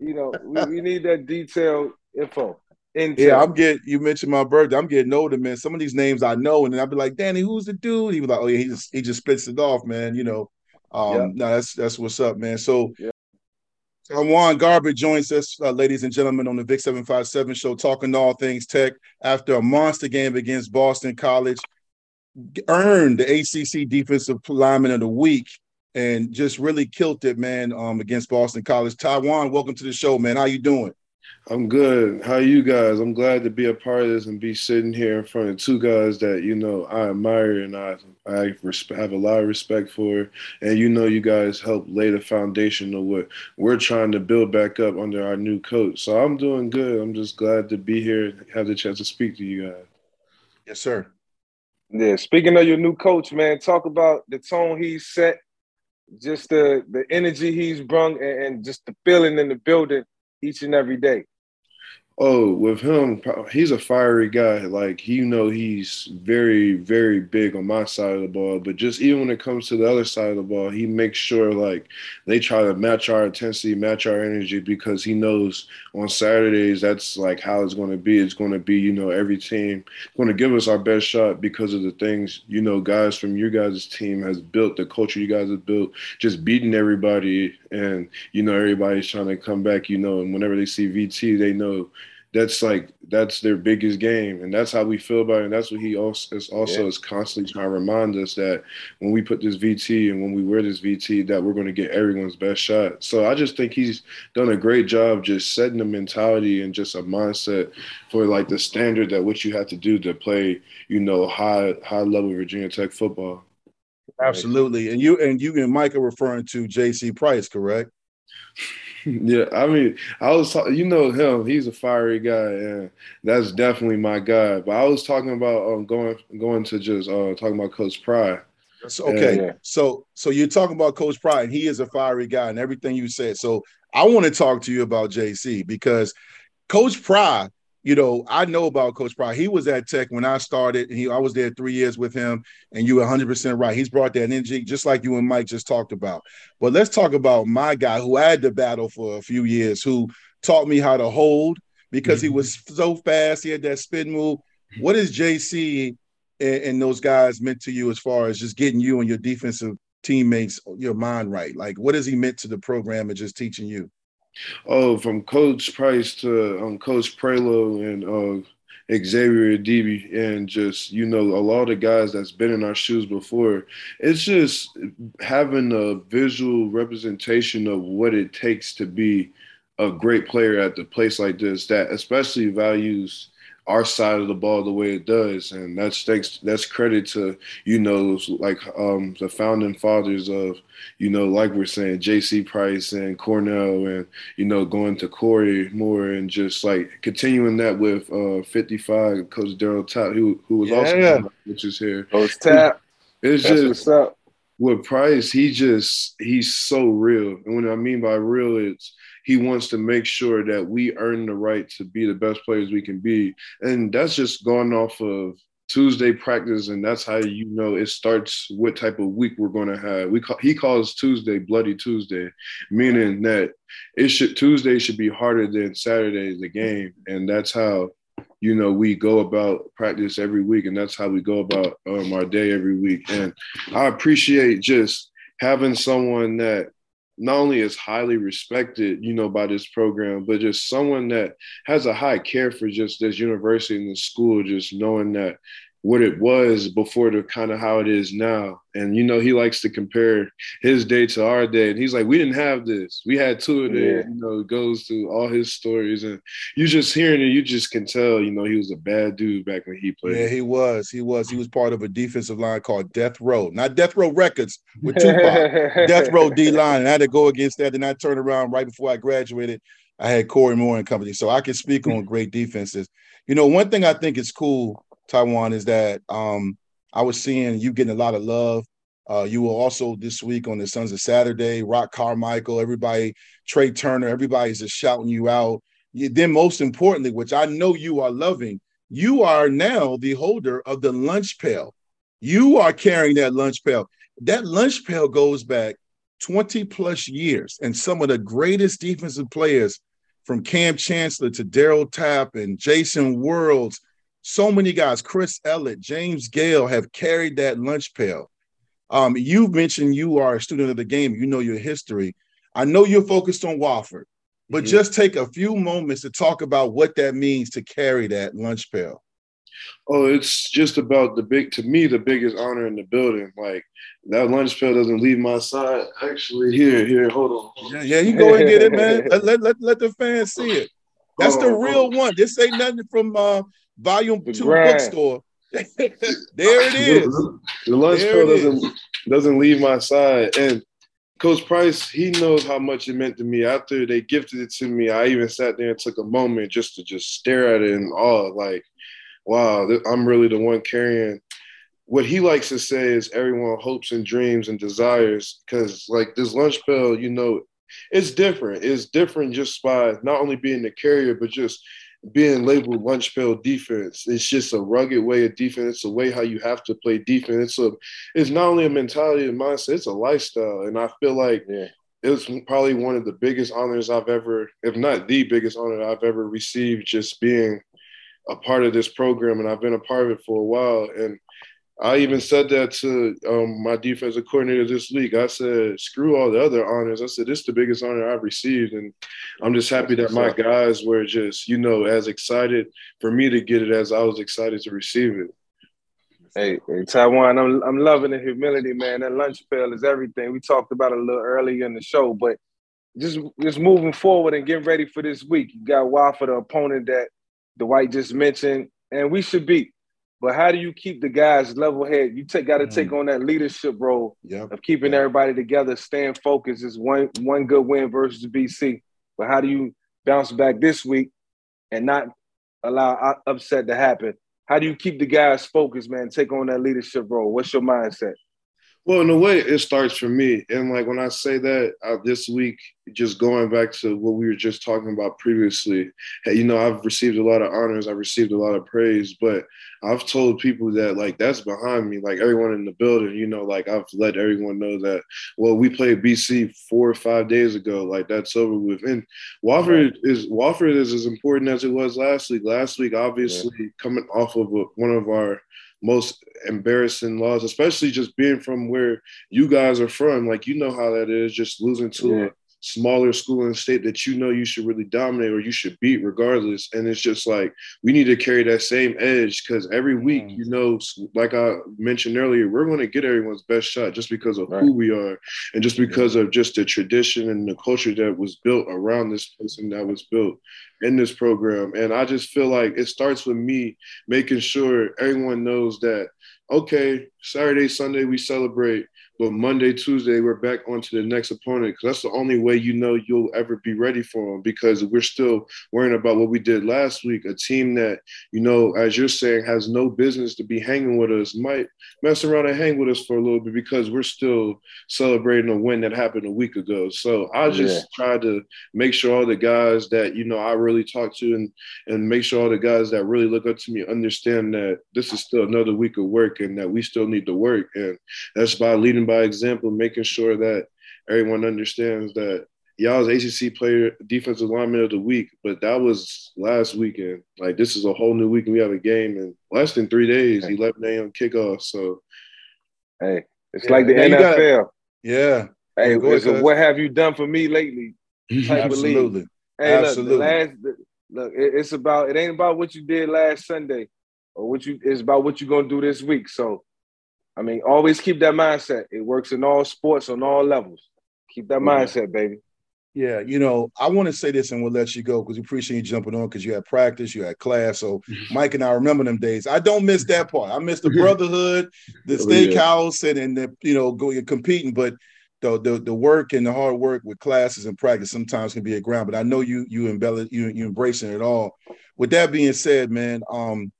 You know, we, we need that detailed info. Intel. Yeah, I'm getting. You mentioned my birthday. I'm getting older, man. Some of these names I know, and then I'll be like, "Danny, who's the dude?" He was like, "Oh yeah, he just he just splits it off, man." You know, um, Yeah. no, that's that's what's up, man. So, Yeah. uh, Juan Garbutt joins us, uh, ladies and gentlemen, on the Vick Seven Five Seven show, talking all things tech after a monster game against Boston College, earned the ACC Defensive Lineman of the Week, and just really killed it, man, um, against Boston College. TyJuan, welcome to the show, man. How you doing? I'm good. How are you guys? I'm glad to be a part of this and be sitting here in front of two guys that you know I admire and I I have a lot of respect for. And you know, you guys helped lay the foundation of what we're trying to build back up under our new coach. So I'm doing good. I'm just glad to be here and have the chance to speak to you guys. Yes, sir. Yeah, speaking of your new coach, man, talk about the tone he's set, just the the energy he's brung, and, and just the feeling in the building each and every day. Oh, with him, he's a fiery guy. Like you know, he's very, very big on my side of the ball. But just even when it comes to the other side of the ball, he makes sure like they try to match our intensity, match our energy, because he knows on Saturdays that's like how it's going to be. It's going to be, you know, every team going to give us our best shot because of the things you know, guys from your guys' team has built, the culture you guys have built, just beating everybody, and you know, everybody's trying to come back. You know, and whenever they see VT, they know that's like that's their biggest game, and that's how we feel about it. And that's what he also is also yeah. is constantly trying to remind us that when we put this VT and when we wear this VT, that we're going to get everyone's best shot. So I just think he's done a great job just setting the mentality and just a mindset for like the standard that what you have to do to play, you know, high high level Virginia Tech football. Absolutely, and you and you and Mike are referring to J.C. Price, correct? yeah, I mean, I was you know him. He's a fiery guy, and that's definitely my guy. But I was talking about um, going going to just uh, talking about Coach Pry. So, okay, yeah. so so you're talking about Coach Pry, and he is a fiery guy, and everything you said. So I want to talk to you about JC because Coach Pry you know, I know about Coach Pry. He was at Tech when I started, and he I was there three years with him. And you 100 percent right. He's brought that energy, just like you and Mike just talked about. But let's talk about my guy who I had to battle for a few years, who taught me how to hold because mm-hmm. he was so fast. He had that spin move. What is JC and, and those guys meant to you as far as just getting you and your defensive teammates your mind right? Like, what has he meant to the program and just teaching you? Oh, from Coach Price to um, Coach Prioleau and uh, Xavier Adibi, and just you know a lot of guys that's been in our shoes before. It's just having a visual representation of what it takes to be a great player at the place like this that especially values our side of the ball the way it does, and that's thanks that's credit to you know like um, the founding fathers of you know like we're saying J.C. Price and Cornell, and you know going to Corey Moore and just like continuing that with uh, 55 Coach Darryl Tapp, who who was yeah. also which is here. Coach Tapp. It's that's just with Price, he just he's so real, and what I mean by real, it's he wants to make sure that we earn the right to be the best players we can be. And that's just going off of Tuesday practice, and that's how you know it starts what type of week we're going to have. We call, he calls Tuesday Bloody Tuesday, meaning that it should Tuesday should be harder than Saturday the game, and that's how you know we go about practice every week, and that's how we go about um, our day every week. And I appreciate just having someone that not only is highly respected, you know, by this program, but just someone that has a high care for just this university and the school, just knowing that what it was before to kind of how it is now. And you know, he likes to compare his day to our day. And he's like, we didn't have this. We had two of them. Yeah. You know, goes through all his stories. And you just hearing it, you just can tell, you know, he was a bad dude back when he played. Yeah, he was. He was. He was part of a defensive line called Death Row. Not Death Row Records with Tupac. Death Row D line. And I had to go against that. Then I turned around right before I graduated. I had Corey Moore and company. So I can speak on great defenses. You know, one thing I think is cool TyJuan, is that um, I was seeing you getting a lot of love. Uh, you were also this week on the Sons of Saturday, Rock Carmichael, everybody, Trey Turner, everybody's just shouting you out. Then, most importantly, which I know you are loving, you are now the holder of the lunch pail. You are carrying that lunch pail. That lunch pail goes back 20 plus years, and some of the greatest defensive players from Kam Chancellor to Darryl Tapp and Jason Worilds so many guys, Chris Ellett, James Gayle, have carried that lunch pail. Um, you mentioned you are a student of the game, you know your history. I know you're focused on Wofford, but mm-hmm. just take a few moments to talk about what that means to carry that lunch pail. Oh, it's just about the big to me the biggest honor in the building. Like that lunch pail doesn't leave my side. Actually, here, here, hold on. Yeah, yeah, you go and get it, man. let, let, let, let the fans see it. That's the real one. This ain't nothing from uh, volume the two bookstore. there it is. The lunch pail doesn't doesn't leave my side. And Coach Price, he knows how much it meant to me. After they gifted it to me, I even sat there and took a moment just to just stare at it in awe, like, wow, I'm really the one carrying. What he likes to say is everyone hopes and dreams and desires, because like this lunch pail, you know, it's different. It's different just by not only being the carrier, but just being labeled lunch pail defense. It's just a rugged way of defense. It's a way how you have to play defense. So it's not only a mentality and mindset, it's a lifestyle. And I feel like yeah. was probably one of the biggest honors I've ever, if not the biggest honor I've ever received, just being a part of this program. And I've been a part of it for a while. And I even said that to um, my defensive coordinator this week. I said, screw all the other honors. I said, this is the biggest honor I've received. And I'm just happy that my guys were just, you know, as excited for me to get it as I was excited to receive it. Hey, hey TyJuan, I'm, I'm loving the humility, man. That lunch pail is everything. We talked about it a little earlier in the show, but just just moving forward and getting ready for this week. You got Wofford, the opponent that Dwight just mentioned, and we should beat. But how do you keep the guys level head? You take got to mm. take on that leadership role yep. of keeping yep. everybody together, staying focused. Is one one good win versus BC, but how do you bounce back this week and not allow upset to happen? How do you keep the guys focused, man? Take on that leadership role. What's your mindset? Well, in a way, it starts for me. And like when I say that uh, this week, just going back to what we were just talking about previously, hey, you know, I've received a lot of honors, I've received a lot of praise, but I've told people that like that's behind me, like everyone in the building, you know, like I've let everyone know that, well, we played BC four or five days ago, like that's over with. And Wofford is Wofford is as important as it was last week. Last week, obviously, yeah. coming off of a, one of our most embarrassing laws, especially just being from where you guys are from. Like, you know how that is, just losing to yeah. Smaller school in the state that you know you should really dominate or you should beat regardless. And it's just like we need to carry that same edge because every week, you know, like I mentioned earlier, we're going to get everyone's best shot just because of right. who we are and just because of just the tradition and the culture that was built around this place and that was built in this program. And I just feel like it starts with me making sure everyone knows that, okay, Saturday, Sunday, we celebrate but Monday, Tuesday, we're back onto the next opponent because that's the only way you know you'll ever be ready for them because we're still worrying about what we did last week. A team that, you know, as you're saying, has no business to be hanging with us might mess around and hang with us for a little bit because we're still celebrating a win that happened a week ago. So I just yeah. try to make sure all the guys that, you know, I really talk to and, and make sure all the guys that really look up to me understand that this is still another week of work and that we still need to work. And that's by leading by example, making sure that everyone understands that y'all's ACC player defensive lineman of the week, but that was last weekend. Like this is a whole new week, and we have a game in less than three days. 11 a.m. kickoff. So, hey, it's yeah, like the NFL. Got, yeah. Hey, so what have you done for me lately? Absolutely. Hey, Absolutely. Look, last, look, it's about it ain't about what you did last Sunday or what you it's about what you're gonna do this week. So I mean, always keep that mindset. It works in all sports on all levels. Keep that mindset, baby. Yeah, you know, I want to say this and we'll let you go because we appreciate you jumping on because you had practice, you had class. So Mike and I remember them days. I don't miss that part. I miss the brotherhood, the oh, steakhouse, yeah. and, and the, you know, going competing, but the, the the work and the hard work with classes and practice sometimes can be a ground. But I know you you embellish you you embracing it all. With that being said, man, um,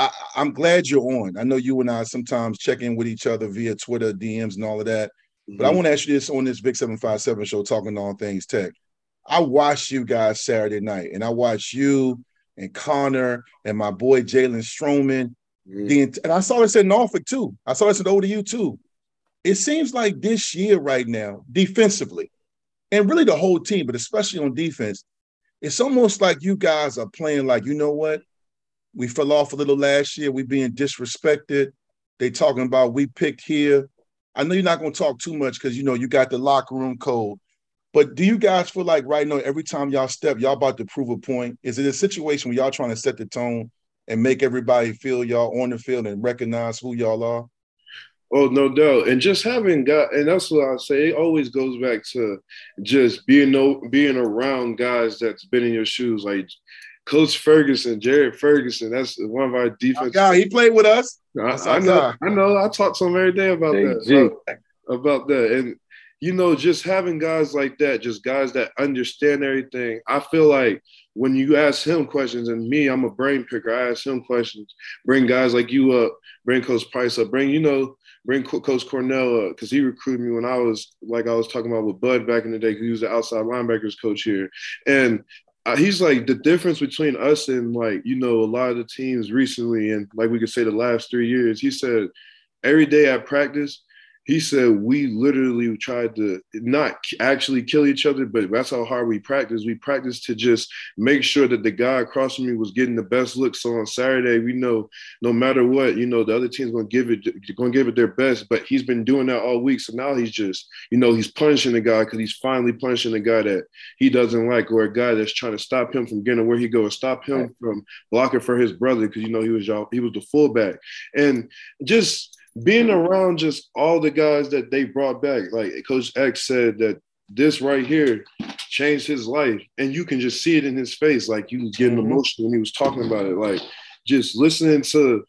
I, am glad you're on. I know you and I sometimes check in with each other via Twitter, DMs, and all of that. Mm-hmm. But I mm-hmm. want to ask you this on this Vick 757 show, talking all things tech. I watched you guys Saturday night, and I watched you and Conner and my boy Jalen Stroman. Mm-hmm. The, and I saw this in Norfolk too. I saw this at ODU too. It seems like this year, right now, defensively, and really the whole team, but especially on defense, it's almost like you guys are playing like, you know what? We fell off a little last year. We being disrespected. They talking about we picked here. I know you're not going to talk too much because you know you got the locker room code. But do you guys feel like right now, every time y'all step, y'all about to prove a point? Is it a situation where y'all trying to set the tone and make everybody feel y'all on the field and recognize who y'all are? Oh, no doubt. And just having got, and that's what I say, it always goes back to just being no being around guys that's been in your shoes. Like Coach Ferguson, Jared Ferguson, that's one of our defense. guy, he played with us. I, I know, I know. I talk to him every day about that. About, about that, and you know, just having guys like that, just guys that understand everything. I feel like when you ask him questions, and me, I'm a brain picker. I ask him questions. Bring guys like you up. Bring Coach Price up. Bring you know, bring Coach Cornell up because he recruited me when I was like I was talking about with Bud back in the day. He was the outside linebackers coach here, and he's like the difference between us and like you know a lot of the teams recently and like we could say the last three years. He said every day at practice he said we literally tried to not actually kill each other, but that's how hard we practice. We practiced to just make sure that the guy across from me was getting the best look. So on Saturday, we know no matter what, you know, the other team's gonna give it gonna give it their best. But he's been doing that all week. So now he's just, you know, he's punishing the guy because he's finally punishing the guy that he doesn't like or a guy that's trying to stop him from getting where he goes, stop him from blocking for his brother because you know he was y'all, he was the fullback. And just being around just all the guys that they brought back, like Coach X said that this right here changed his life, and you can just see it in his face, like he was getting mm-hmm. emotional when he was talking about it, like just listening to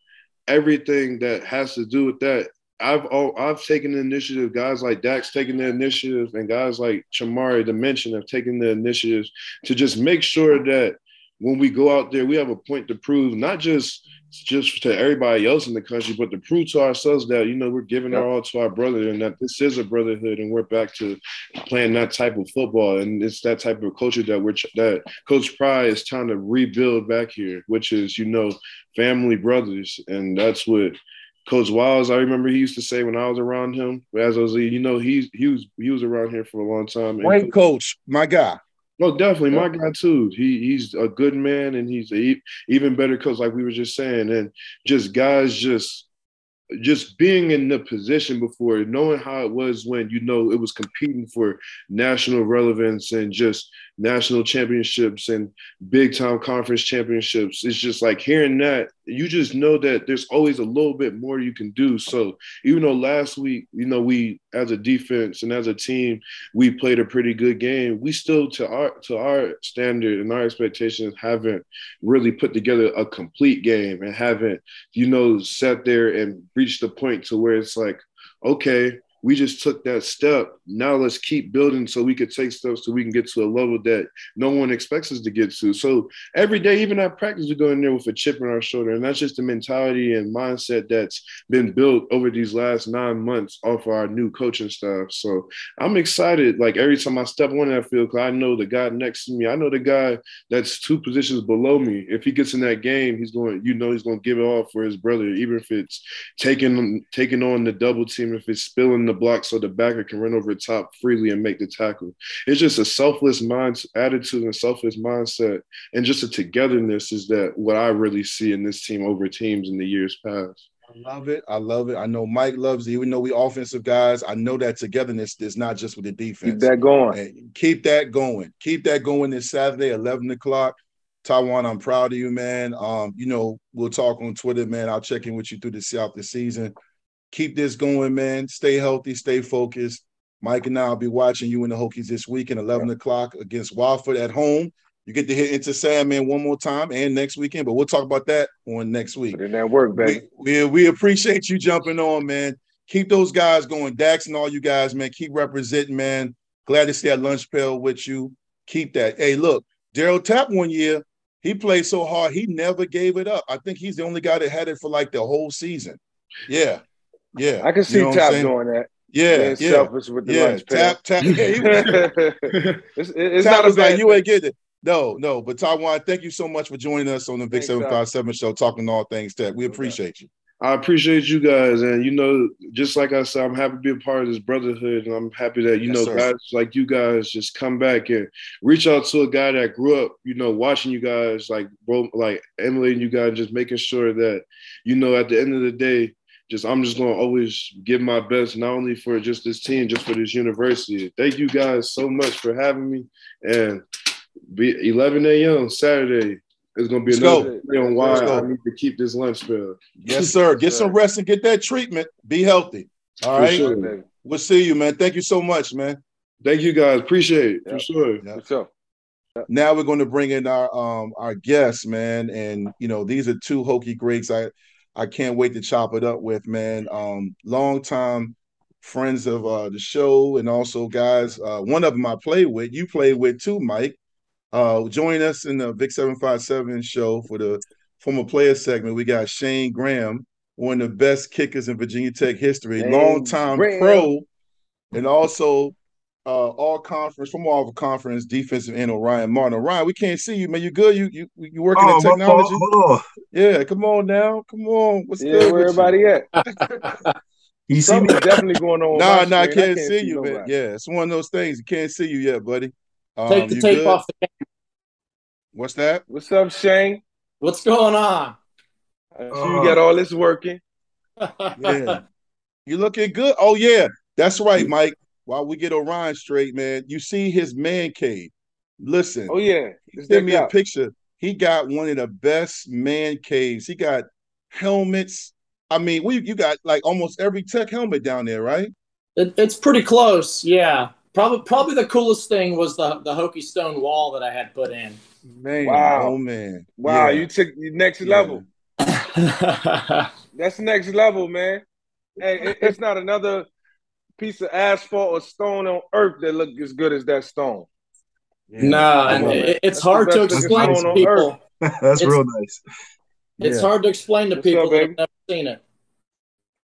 everything that has to do with that. I've oh, I've taken the initiative. Guys like Dax taking the initiative, and guys like Chamarri, the mention, have taken the initiative to just make sure that when we go out there, we have a point to prove, not just just to everybody else in the country, but to prove to ourselves that you know we're giving our all to our brother, and that this is a brotherhood, and we're back to playing that type of football, and it's that type of culture that we're that Coach Pry is trying to rebuild back here, which is you know family brothers, and that's what Coach Wiles. I remember he used to say when I was around him, as I was, you know, he's he was he was around here for a long time. Great coach, my guy. Oh, definitely, my guy too. He he's a good man, and he's a, even better coach, like we were just saying. And just guys, just just being in the position before, knowing how it was when you know it was competing for national relevance and just national championships and big time conference championships. It's just like hearing that, you just know that there's always a little bit more you can do. So even though last week, you know, we as a defense and as a team, we played a pretty good game, we still to our to our standard and our expectations haven't really put together a complete game and haven't, you know, sat there and reached the point to where it's like, okay, we just took that step. Now let's keep building so we could take steps so we can get to a level that no one expects us to get to. So every day, even at practice, we go in there with a chip on our shoulder. And that's just the mentality and mindset that's been built over these last nine months off our new coaching staff. So I'm excited. Like every time I step on that field, because I know the guy next to me, I know the guy that's two positions below me. If he gets in that game, he's going, you know, he's going to give it all for his brother, even if it's taking taking on the double team, if it's spilling the block so the backer can run over top freely and make the tackle. It's just a selfless mind attitude and selfless mindset, and just a togetherness is that what I really see in this team over teams in the years past. I love it. I love it. I know Mike loves it. Even though we offensive guys, I know that togetherness is not just with the defense. Keep that going. And keep that going. Keep that going this Saturday, 11 o'clock. TyJuan, I'm proud of you, man. Um, you know, we'll talk on Twitter, man. I'll check in with you through the South the season keep this going, man. Stay healthy, stay focused. Mike and I will be watching you in the Hokies this weekend, 11 yeah. o'clock against Wofford at home. You get to hit Enter Sandman one more time and next weekend, but we'll talk about that on next week. Put in that work, baby. We, we, we appreciate you jumping on, man. Keep those guys going. Dax and all you guys, man. Keep representing, man. Glad to see that lunch pail with you. Keep that. Hey, look, Darryl Tapp one year, he played so hard, he never gave it up. I think he's the only guy that had it for like the whole season. Yeah. Yeah, I can see you know Tapp doing that. Yeah, yeah, selfish with the yeah. lunch Tapp, Tapp. Yeah, it's, it's Tapp not was like you ain't getting it. No, no, but TyJuan, thank you so much for joining us on the Vick Seven Five Seven show, talking all things tech. We appreciate you. I appreciate you guys, and you know, just like I said, I'm happy to be a part of this brotherhood, and I'm happy that you yes, know sir. guys like you guys just come back and reach out to a guy that grew up, you know, watching you guys, like bro, like emulating you guys, just making sure that you know, at the end of the day, just I'm just gonna always give my best, not only for just this team, just for this university. Thank you guys so much for having me. And be 11 a.m. Saturday is gonna be Let's another go. on why I need to keep this lunch bill. Yes, sir. Get some rest and get that treatment. Be healthy. All for right. Sure. We'll see you, man. Thank you so much, man. Thank you guys. Appreciate it. For sure. For sure. Now we're going to bring in our um our guests, man, and you know these are two Hokie greats. I I can't wait to chop it up with, man. Um, long time friends of uh, the show, and also guys. Uh, one of them I played with. You played with too, Mike. Uh, join us in the Vick Seven Five Seven show for the former player segment. We got Shayne Graham, one of the best kickers in Virginia Tech history, long time pro, and also uh, all conference from all of conference defensive end Orion Martin. Orion, we can't see you, man. You good? You you you working oh, in technology? Yeah, come on now, come on. What's yeah, good? Where everybody you? at? you see me? definitely going on. Nah, nah, I can't, I can't see, see you, man. Yeah, it's one of those things. You can't see you yet, buddy. Um, Take the tape good? off the game. What's that? What's up, Shayne? What's going on? Uh, you got all this working. yeah. You looking good? Oh yeah, that's right, Mike. While we get Orion straight, man, you see his man cave. Listen. Oh yeah. Send me a picture. He got one of the best man caves. He got helmets. I mean, we you got like almost every tech helmet down there, right? It, it's pretty close. Yeah. Probably probably the coolest thing was the the Hokie Stone wall that I had put in. Man, wow. oh man. Wow, yeah. you took next yeah. level. That's next level, man. Hey, it's not another piece of asphalt or stone on earth that look as good as that stone. Yeah. Nah, and it, it's hard to explain to people. That's it's, real nice. It's yeah. hard to explain to What's people up, that have never seen it.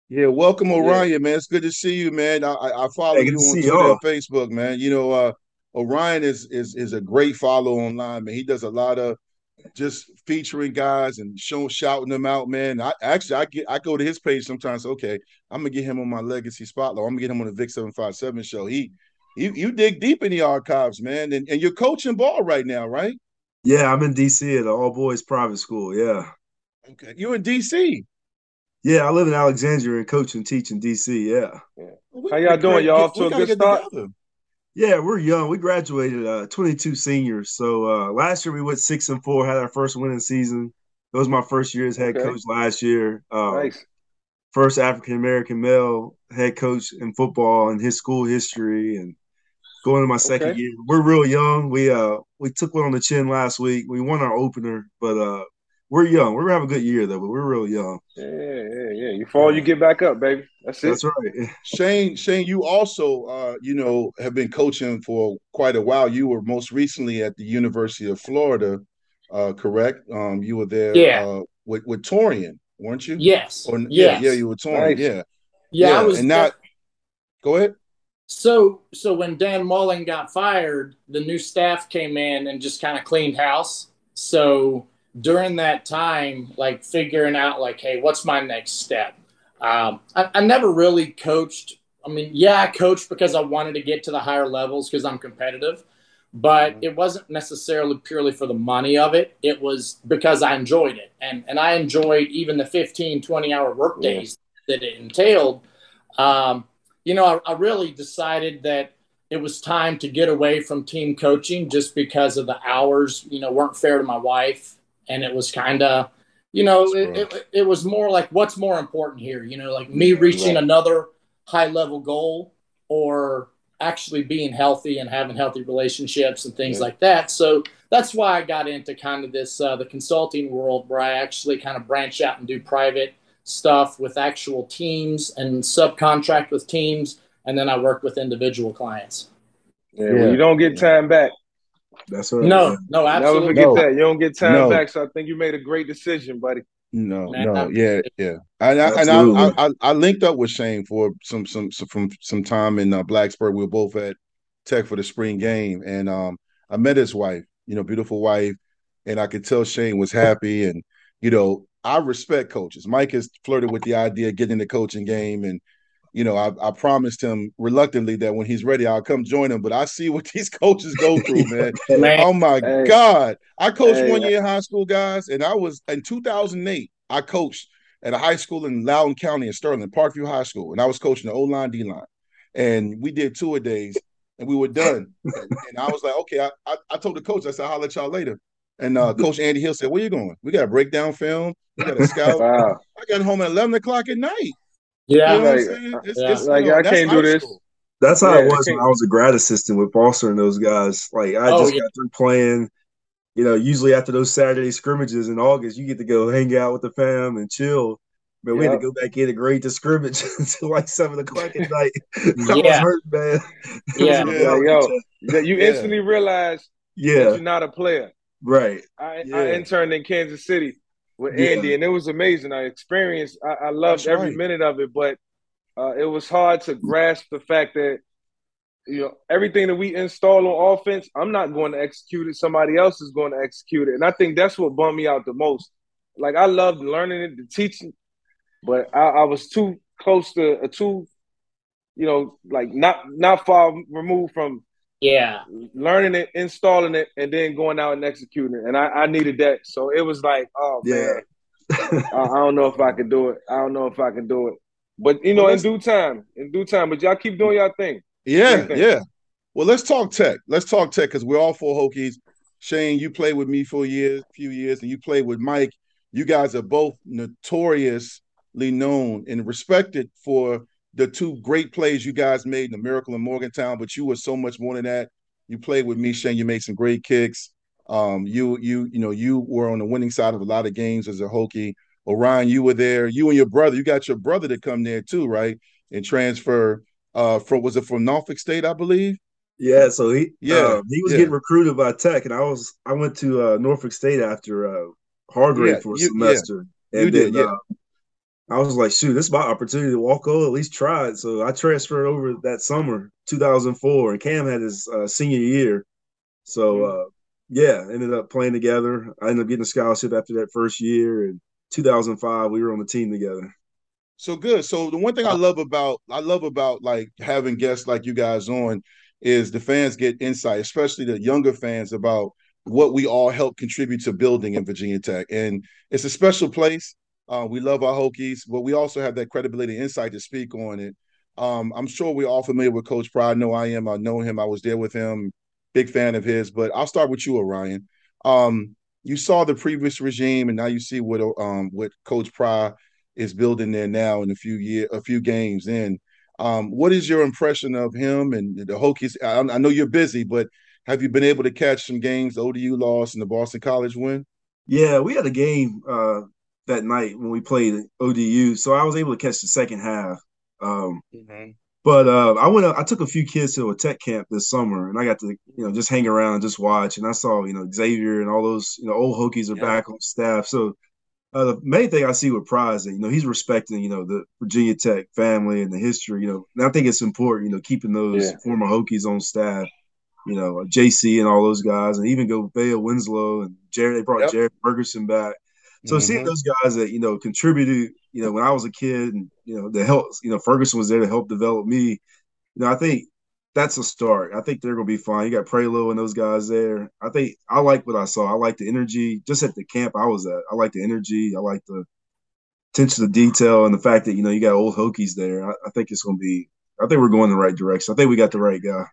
Yeah, welcome Orion, yeah. man. It's good to see you, man. I, I follow hey, you on Twitter and Facebook, man. You know, uh, Orion is is is a great follow online, man. He does a lot of just featuring guys and showing shouting them out, man. I actually I get I go to his page sometimes. Okay, I'm gonna get him on my legacy spotlight. I'm gonna get him on the Vick 757 show. He you you dig deep in the archives, man. And and you're coaching ball right now, right? Yeah, I'm in DC at an all boys private school. Yeah. Okay. You're in DC. Yeah, I live in Alexandria and coach and teach in DC. Yeah. yeah. How y'all doing? Y'all off to a good start? Together. Yeah, we're young. We graduated uh, 22 seniors. So uh, last year we went six and four, had our first winning season. It was my first year as head okay. coach last year. Uh, nice. First African American male head coach in football in his school history, and going to my second okay. year. We're real young. We uh we took one on the chin last week. We won our opener, but uh we're young. We're gonna have a good year though, but we're real young. Yeah, yeah, yeah. You fall, you get back up, baby. That's it. That's right. Shayne, Shayne, you also uh, you know, have been coaching for quite a while. You were most recently at the University of Florida, uh, correct? Um, you were there yeah. uh, with, with Torrian, weren't you? Yes. Or, yes. Yeah, yeah, you were Torrian. Nice. Yeah. yeah. Yeah, I was and not go ahead. So so when Dan Mullen got fired, the new staff came in and just kind of cleaned house. So during that time, like figuring out like, hey, what's my next step? Um, I, I never really coached. I mean, yeah, I coached because I wanted to get to the higher levels because I'm competitive, but mm-hmm. it wasn't necessarily purely for the money of it. It was because I enjoyed it. And, and I enjoyed even the 15, 20 hour work days yeah. that it entailed. Um, you know, I, I really decided that it was time to get away from team coaching just because of the hours, you know, weren't fair to my wife and it was kind of you know it, it, it, was more like what's more important here? You know like me reaching another high level goal or actually being healthy and having healthy relationships and things yeah. like that. So that's why i got into kind of this uh, the consulting world where i actually kind of branch out and do private stuff with actual teams and subcontract with teams. And then i work with individual clients. Yeah, yeah. Well, you don't get time back that's right. No, no, absolutely. Never forget no. that. You don't get time no. back. So I think you made a great decision, buddy. No, Man, no, yeah, yeah. I, I and I, I, I, linked up with Shayne for some, some, some from some time in uh, Blacksburg. We were both at Tech for the spring game, and um, I met his wife. You know, beautiful wife, and I could tell Shane was happy. And you know, I respect coaches. Mike has flirted with the idea of getting the coaching game, and you know, I, I, promised him reluctantly that when he's ready, I'll come join him. But I see what these coaches go through, man. man. Oh my hey. God. I coached hey. one year high school, guys, and I was in 2008, I coached at a high school in Loudoun County in Sterling, Parkview High School. And I was coaching the O line, D line. And we did two a days and we were done. and, and, I was like, okay, I, I, I, told the coach, I said, I'll let y'all later. And uh, Coach Andy Hill said, Where you going? We got a breakdown film. We got to scout. wow. I got home at 11 o'clock at night. Yeah, you know like, it's, yeah. It's, like know, I can't do this. School. That's how yeah, it was when I was a grad assistant with Foster and those guys. Like I oh, just yeah. got through playing. You know, usually after those Saturday scrimmages in August, you get to go hang out with the fam and chill. But we had to go back in and grade the scrimmage until like seven o'clock at night. I yeah. was hurt, man. Yeah, yeah yo, you instantly realize yeah. you're not a player. Right. I, I interned in Kansas City with yeah. Andy, and it was amazing. I experienced, I, I loved That's every right. minute of it, but uh, it was hard to grasp the fact that you know, everything that we install on offense, I'm not going to execute it. Somebody else is going to execute it. And I think that's what bummed me out the most. Like I loved learning it, the teaching, but I, I was too close to a too, you know, like not not far removed from yeah learning it, installing it, and then going out and executing it. And I, I needed that. So it was like, oh yeah. man, I, I, don't know if I can do it. I don't know if I can do it. But you know, well, in due time, in due time. But y'all keep doing y'all thing. Yeah, yeah. Well, let's talk tech. Let's talk tech because we're all four Hokies. Shayne, you played with me for a year, few years, and you played with Mike. You guys are both notoriously known and respected for the two great plays you guys made in the Miracle in Morgantown. But you were so much more than that. You played with me, Shayne. You made some great kicks. Um, you, you, you know, you were on the winning side of a lot of games as a Hokie. Orion, you were there. You and your brother. You got your brother to come there too, right? And transfer uh from was it from Norfolk State, I believe? Yeah, so he yeah uh, he was yeah. getting recruited by Tech, and I was I went to uh, Norfolk State after uh, Hargrave yeah, for a you, semester, yeah. and you then did, yeah. Uh, I was like, shoot, this is my opportunity to walk over, at least try it. So I transferred over that summer, 2004, and Cam had his uh, senior year. So mm-hmm. uh, yeah, ended up playing together. I ended up getting a scholarship after that first year, and 2005 we were on the team together. So good. So the one thing I uh, love about I love about like having guests like you guys on is the fans get insight, especially the younger fans about what we all help contribute to building in Virginia Tech. And it's a special place. Uh, we love our Hokies, but we also have that credibility insight to speak on it. Um, I'm sure we're all familiar with Coach Pry. I know I am. I know him. I was there with him. Big fan of his. But I'll start with you, Orion. Um, you saw the previous regime, and now you see what um, what Coach Pry is building there now in a few year a few games in. Um, what is your impression of him and the Hokies? I, I, know you're busy, but have you been able to catch some games? ODU loss and the Boston College win. Yeah, we had a game uh, that night when we played ODU, so I was able to catch the second half. Um, mm-hmm. But uh, I went. I took a few kids to a tech camp this summer, and I got to you know just hang around and just watch. And I saw you know Xavier and all those you know old Hokies are yeah. back on staff. So uh, the main thing I see with Prize, you know, he's respecting, you know, the Virginia Tech family and the history, you know, and I think it's important, you know, keeping those yeah. former Hokies on staff, you know, JC and all those guys, and even go Vale Winslow and Jared. They brought yep. Jared Ferguson back. So mm-hmm. seeing those guys that you know contributed, you know, when I was a kid, and you know, the help, you know, Ferguson was there to help develop me. You know, I think that's a start. I think they're gonna be fine. You got Prioleau and those guys there. I think I like what I saw. I like the energy. Just at the camp I was at, I like the energy. I like the attention to detail and the fact that you know you got old Hokies there. I, I think it's gonna be. I think we're going the right direction. I think we got the right guy.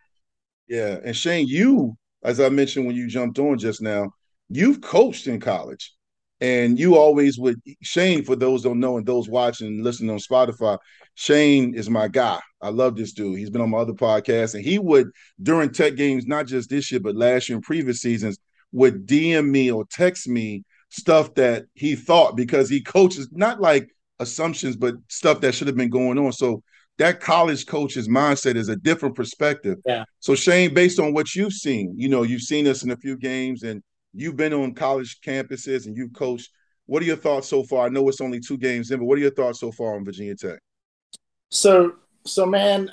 Yeah, and Shayne, you, as I mentioned when you jumped on just now, you've coached in college. And you always would Shayne, for those don't know and those watching and listening on Spotify, Shayne is my guy. I love this dude. He's been on my other podcasts, and he would during tech games, not just this year, but last year and previous seasons, would DM me or text me stuff that he thought because he coaches not like assumptions, but stuff that should have been going on. So that college coach's mindset is a different perspective. Yeah. So Shayne, based on what you've seen, you know, you've seen us in a few games and you've been on college campuses and you've coached. What are your thoughts so far? I know it's only two games in, but what are your thoughts so far on Virginia Tech? So, so man,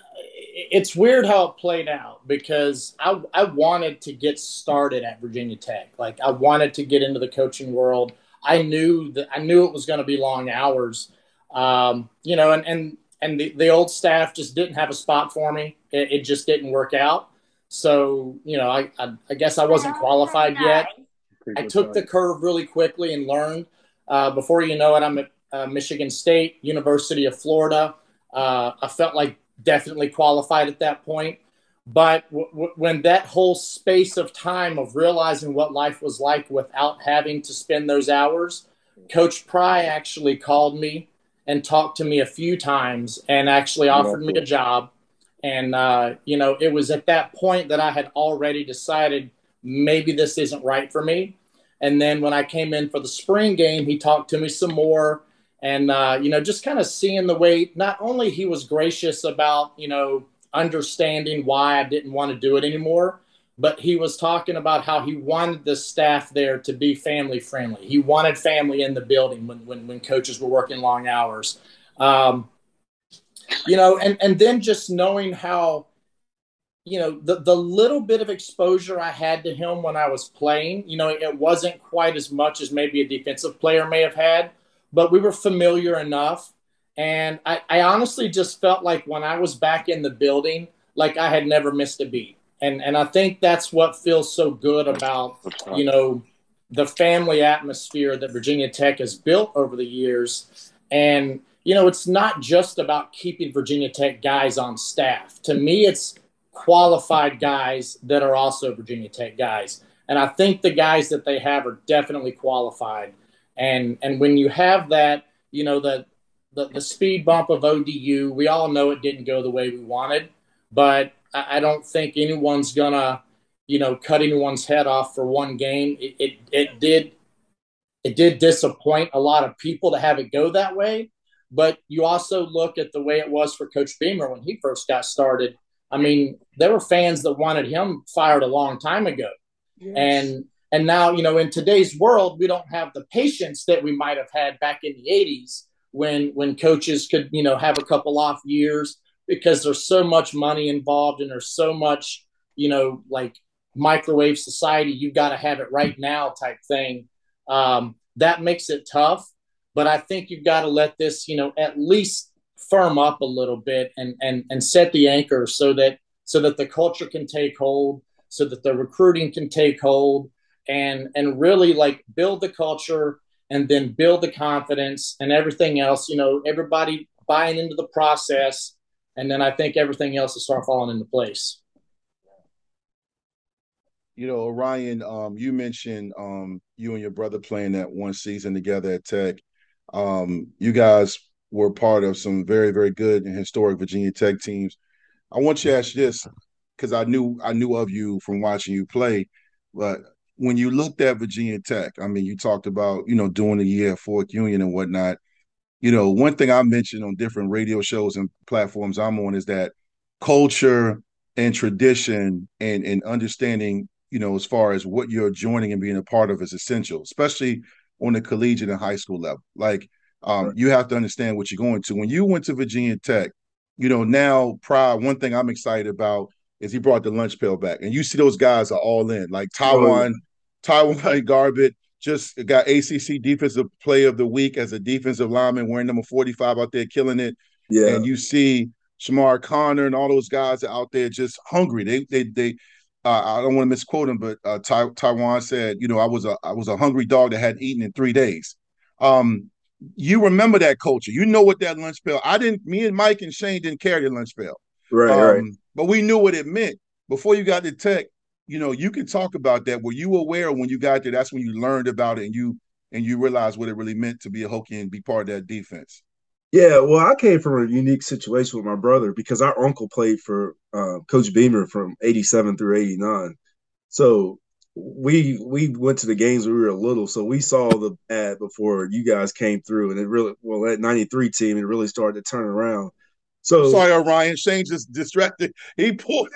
it's weird how it played out because I, I wanted to get started at Virginia Tech. Like I wanted to get into the coaching world. I knew that I knew it was going to be long hours. Um, you know, and and and the, the old staff just didn't have a spot for me. It, it just didn't work out. So, you know, I, I, I guess I wasn't qualified yet. I took the curve really quickly and learned. Uh, before you know it, I'm at uh, Michigan State, University of Florida. Uh, I felt like definitely qualified at that point. But w- w- when that whole space of time of realizing what life was like without having to spend those hours, Coach Pry actually called me and talked to me a few times and actually offered me a job. And, uh, you know, it was at that point that I had already decided maybe this isn't right for me. And then when I came in for the spring game, he talked to me some more and uh, you know just kind of seeing the way not only he was gracious about you know understanding why i didn't want to do it anymore but he was talking about how he wanted the staff there to be family friendly. He wanted family in the building when, when, when coaches were working long hours. Um, you know and, and then just knowing how you know, the, the little bit of exposure I had to him when I was playing, you know, it wasn't quite as much as maybe a defensive player may have had, but we were familiar enough. And I, I honestly just felt like when I was back in the building, like I had never missed a beat. And and I think that's what feels so good about, you know, the family atmosphere that Virginia Tech has built over the years. And, you know, it's not just about keeping Virginia Tech guys on staff. To me, it's qualified guys that are also Virginia Tech guys. And I think the guys that they have are definitely qualified. And and when you have that, you know, the the, the speed bump of ODU, we all know it didn't go the way we wanted, but I, I don't think anyone's gonna, you know, cut anyone's head off for one game. It, it it did it did disappoint a lot of people to have it go that way. But you also look at the way it was for Coach Beamer when he first got started I mean, there were fans that wanted him fired a long time ago. Yes. And and now, you know, in today's world, we don't have the patience that we might have had back in the 80s when when coaches could, you know, have a couple off years because there's so much money involved and there's so much, you know, like microwave society, you've got to have it right now type thing. Um, that makes it tough. But I think you've got to let this, you know, at least firm up a little bit and and and set the anchor so that so that the culture can take hold, so that the recruiting can take hold, and and really like build the culture and then build the confidence and everything else. You know, everybody buying into the process, and then I think everything else will start falling into place. You know, Orion, um, you mentioned um, you and your brother playing that one season together at Tech. Um, you guys were part of some very, very good and historic Virginia Tech teams. I want you to ask this because I knew I knew of you from watching you play, but when you looked at Virginia Tech, I mean, you talked about you know doing a year at Fork Union and whatnot. You know, one thing I mentioned on different radio shows and platforms I'm on is that culture and tradition and and understanding, you know, as far as what you're joining and being a part of is essential, especially on the collegiate and high school level. Like um, right. You have to understand what you're going to. When you went to Virginia Tech, you know, now Pride, one thing I'm excited about is he brought the lunch pail back. And you see those guys are all in, like TyJuan, oh, TyJuan Garbutt just got ACC Defensive Play of the Week as a defensive lineman wearing number 45 out there killing it. Yeah. And you see Chamarri Conner and all those guys are out there just hungry. They they they uh, I don't want to misquote him, but uh, TyJuan said, you know, I was a I was a hungry dog that hadn't eaten in three days. Um, you remember that culture. You know what that lunch pail. I didn't. Me and Mike and Shayne didn't carry the lunch pail. Right, um, right. But we knew what it meant before you got to tech. You know, you can talk about that. Were you aware when you got there? That's when you learned about it and you and you realized what it really meant to be a Hokie and be part of that defense. Yeah, well, I came from a unique situation with my brother because our uncle played for uh, Coach Beamer from '87 through '89. So we we went to the games when we were little, so we saw the ad before you guys came through, and it really well that '93 team it really started to turn around. So sorry, Orion Shayne just distracted. He pulled.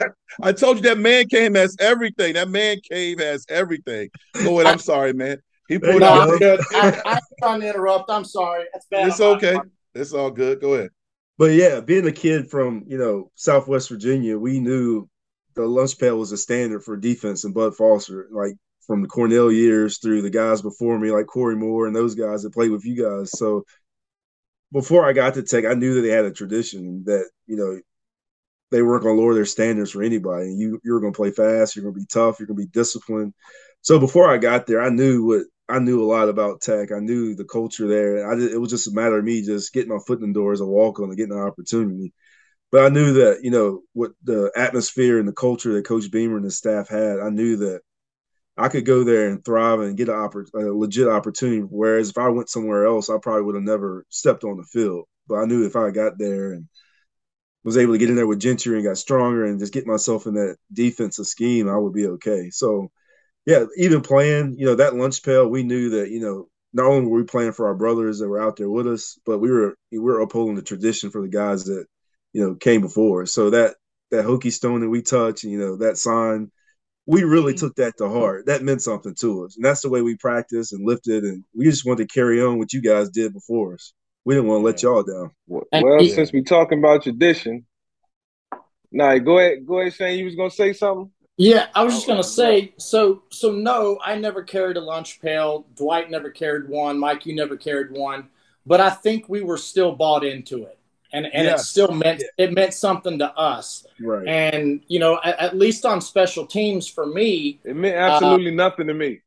I told you that man cave has everything. That man cave has everything. Go ahead. I'm sorry, man. He pulled no, out. I, I'm trying to interrupt. I'm sorry. That's bad. It's okay. It's all good. Go ahead. But yeah, being a kid from you know Southwest Virginia, we knew the lunch pail was a standard for defense and Bud Foster, like from the Cornell years through the guys before me, like Corey Moore and those guys that played with you guys. So before I got to Tech, I knew that they had a tradition that you know they weren't going to lower their standards for anybody. You you were going to play fast, you're going to be tough, you're going to be disciplined. So before I got there, I knew what I knew a lot about Tech. I knew the culture there. I it was just a matter of me just getting my foot in the door as a walk on and getting an opportunity but I knew that you know what the atmosphere and the culture that Coach Beamer and his staff had. I knew that I could go there and thrive and get a, oppor- a legit opportunity. Whereas if I went somewhere else, I probably would have never stepped on the field. But I knew if I got there and was able to get in there with Gentry and got stronger and just get myself in that defensive scheme, I would be okay. So, yeah, even playing, you know, that lunch pail, we knew that, you know, not only were we playing for our brothers that were out there with us, but we were we were upholding the tradition for the guys that you know came before. So that that Hokie Stone that we touched, you know, that sign, we really mm-hmm. took that to heart. That meant something to us, and that's the way we practiced and lifted, and we just wanted to carry on what you guys did before us. We didn't want to let y'all down. Well, since we're talking about tradition, Nah, go ahead, go ahead, Shayne. You was gonna say something. Yeah, I was just gonna say. So, so no, I never carried a lunch pail. Dwight never carried one. Mike, you never carried one. But I think we were still bought into it, and and yes. it still meant it meant something to us. Right. And you know, at, at least on special teams for me, it meant absolutely uh, nothing to me.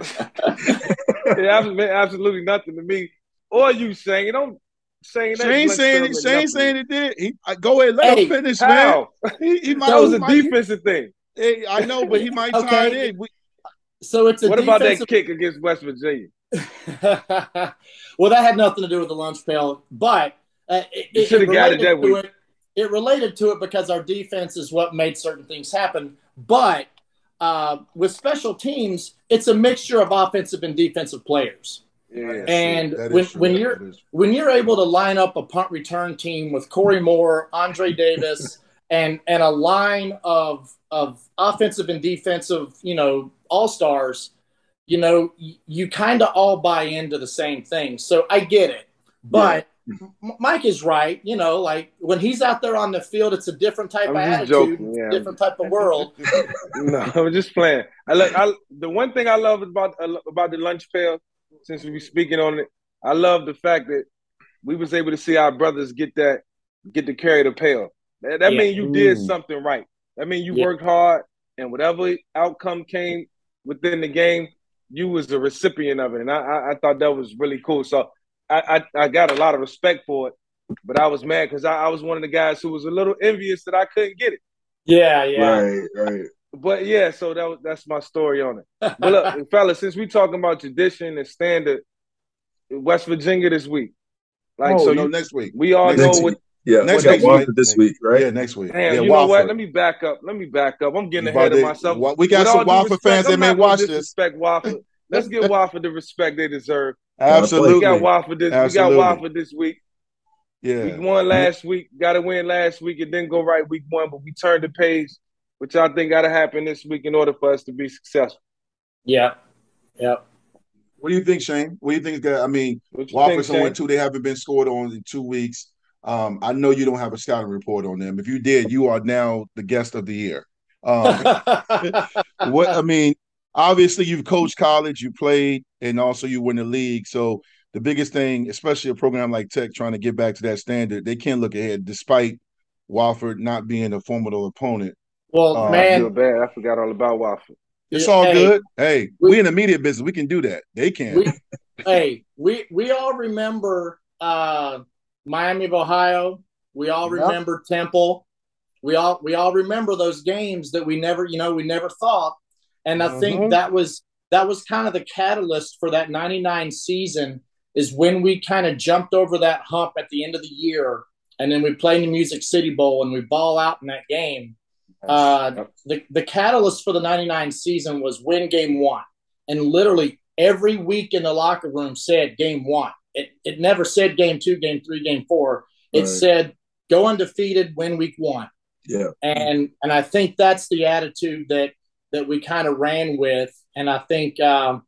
it meant absolutely nothing to me or you, saying it Don't saying that. Shayne saying it. Shayne saying it did. He I, go ahead, let hey, him finish, how? man. He, he might, that was a might, defensive thing. Hey, I know, but he might okay. tie it in. We, so it's what defensive... about that kick against West Virginia? well, that had nothing to do with the lunch pail, but uh, it, should have got it that week. It, it related to it because our defense is what made certain things happen. But uh, with special teams, it's a mixture of offensive and defensive players. Yeah, and when, when you're when you're able to line up a punt return team with Corey Moore, Andre Davis, and and a line of of offensive and defensive, you know, all stars, you know, you, you kind of all buy into the same thing. So I get it, but. Yeah. Mike is right. You know, like when he's out there on the field, it's a different type I'm of attitude, joking, yeah. different type of world. no, I'm just playing. I like I, the one thing I love about uh, about the lunch pail since we are speaking on it, I love the fact that we was able to see our brothers get that, get to carry the pail. That, that yeah. means you did mm. something right. That means you yeah. worked hard, and whatever outcome came within the game, you was the recipient of it. And I, I, I thought that was really cool. So I, I, I, got a lot of respect for it, but I was mad because I, I was one of the guys who was a little envious that I couldn't get it. Yeah, yeah. Right, right but yeah, so that was, that's my story on it. But look, fellas, since we talking about tradition and standard, West Virginia this week. Like oh, so, no, you, next week. We all next know what. Yeah, next week, this week, right? Yeah, next week. Damn, yeah, you know what? Let me back up. Let me back up. I'm getting ahead of myself. We got With some Wofford fans that may watch this. Respect Wofford. Let's give Wofford the respect they deserve. Absolutely. We got Wofford this. Absolutely. We got Wofford this week. Yeah. We won last week. Got to win last week. It didn't go right week one, but we turned the page which I think got to happen this week in order for us to be successful. Yeah, yeah. What do you think, Shayne? What do you think? I mean, Wofford's on two. They haven't been scored on in two weeks. Um, I know you don't have a scouting report on them. If you did, you are now the guest of the year. Um, what I mean, obviously you've coached college, you played, and also you win the league. So the biggest thing, especially a program like Tech trying to get back to that standard, they can't look ahead despite Wofford not being a formidable opponent. Well, uh, man, I feel bad. I forgot all about Wofford. It's all hey, good. Hey, we, we, in the media business. We can do that. They can. We, hey, we we all remember uh, Miami of Ohio. We all yep. remember Temple. We all we all remember those games that we never, you know, we never thought. And I mm-hmm. think that was that was kind of the catalyst for that 99 season is when we kind of jumped over that hump at the end of the year and then we play in the Music City Bowl and we ball out in that game uh, the, the catalyst for the 99 season was win game one. And literally every week in the locker room said game one. It, it never said game two, game three, game four. It right. said go undefeated, win week one. Yeah. And and I think that's the attitude that that we kind of ran with. And I think um,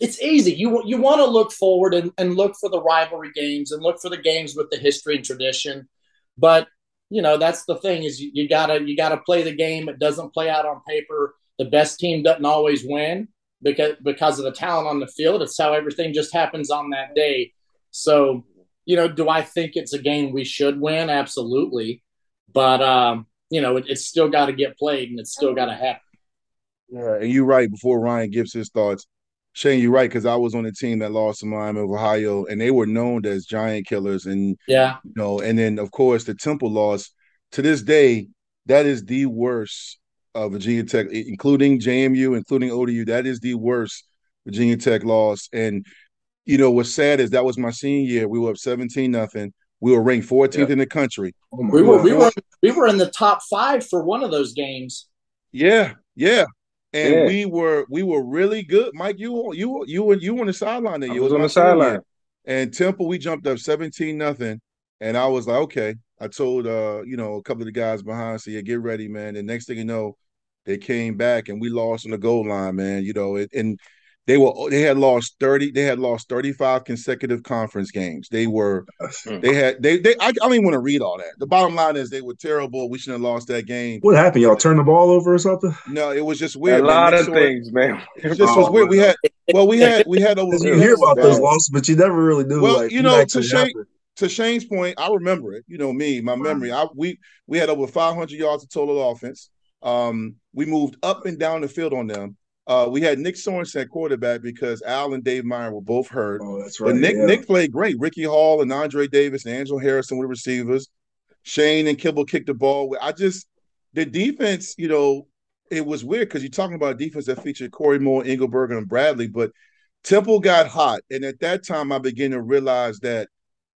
it's easy. You you want to look forward and, and look for the rivalry games and look for the games with the history and tradition. But you know that's the thing is you, you gotta you gotta play the game. It doesn't play out on paper. The best team doesn't always win because because of the talent on the field. It's how everything just happens on that day. So you know, do I think it's a game we should win? Absolutely, but um, you know, it, it's still got to get played and it's still got to happen. Yeah, and you're right. Before Ryan gives his thoughts, Shayne, you're right because I was on the team that lost to Miami of Ohio, and they were known as giant killers. And yeah, you know, and then of course the Temple loss. To this day, that is the worst of Virginia Tech, including JMU, including ODU. That is the worst Virginia Tech loss. And you know what's sad is that was my senior year. We were up seventeen nothing. We were ranked 14th yeah. in the country. Oh we were we were we were in the top five for one of those games. Yeah, yeah and yeah. we were we were really good. Mike, you you you were you were on the sideline there. You was, was on the sideline. And Temple, we jumped up seventeen nothing, and I was like, okay. I told uh you know a couple of the guys behind, so yeah, get ready, man. And next thing you know, they came back and we lost on the goal line, man. You know, it, and they were they had lost 30 they had lost 35 consecutive conference games. They were hmm. they had they they I, I don't even want to read all that. The bottom line is they were terrible. We shouldn't have lost that game. What happened? Y'all turn the ball over or something? No it was just weird a lot of things man. It just oh, was weird. We had well we had we had over you hear about those losses but you never really knew well like, you know to Shayne, to Shayne's point I remember it you know me my memory. I we we had over 500 yards of total offense um we moved up and down the field on them uh, we had Nick Sorensen at quarterback because Al and Dave Meyer were both hurt. Oh, that's right. But Nick yeah. Nick played great. Ricky Hall and Andre Davis and Angel Harrison were the receivers. Shayne and Kibble kicked the ball. I just the defense, you know, it was weird because you're talking about a defense that featured Corey Moore, Engelberger, and Bradley, but Temple got hot. And at that time, I began to realize that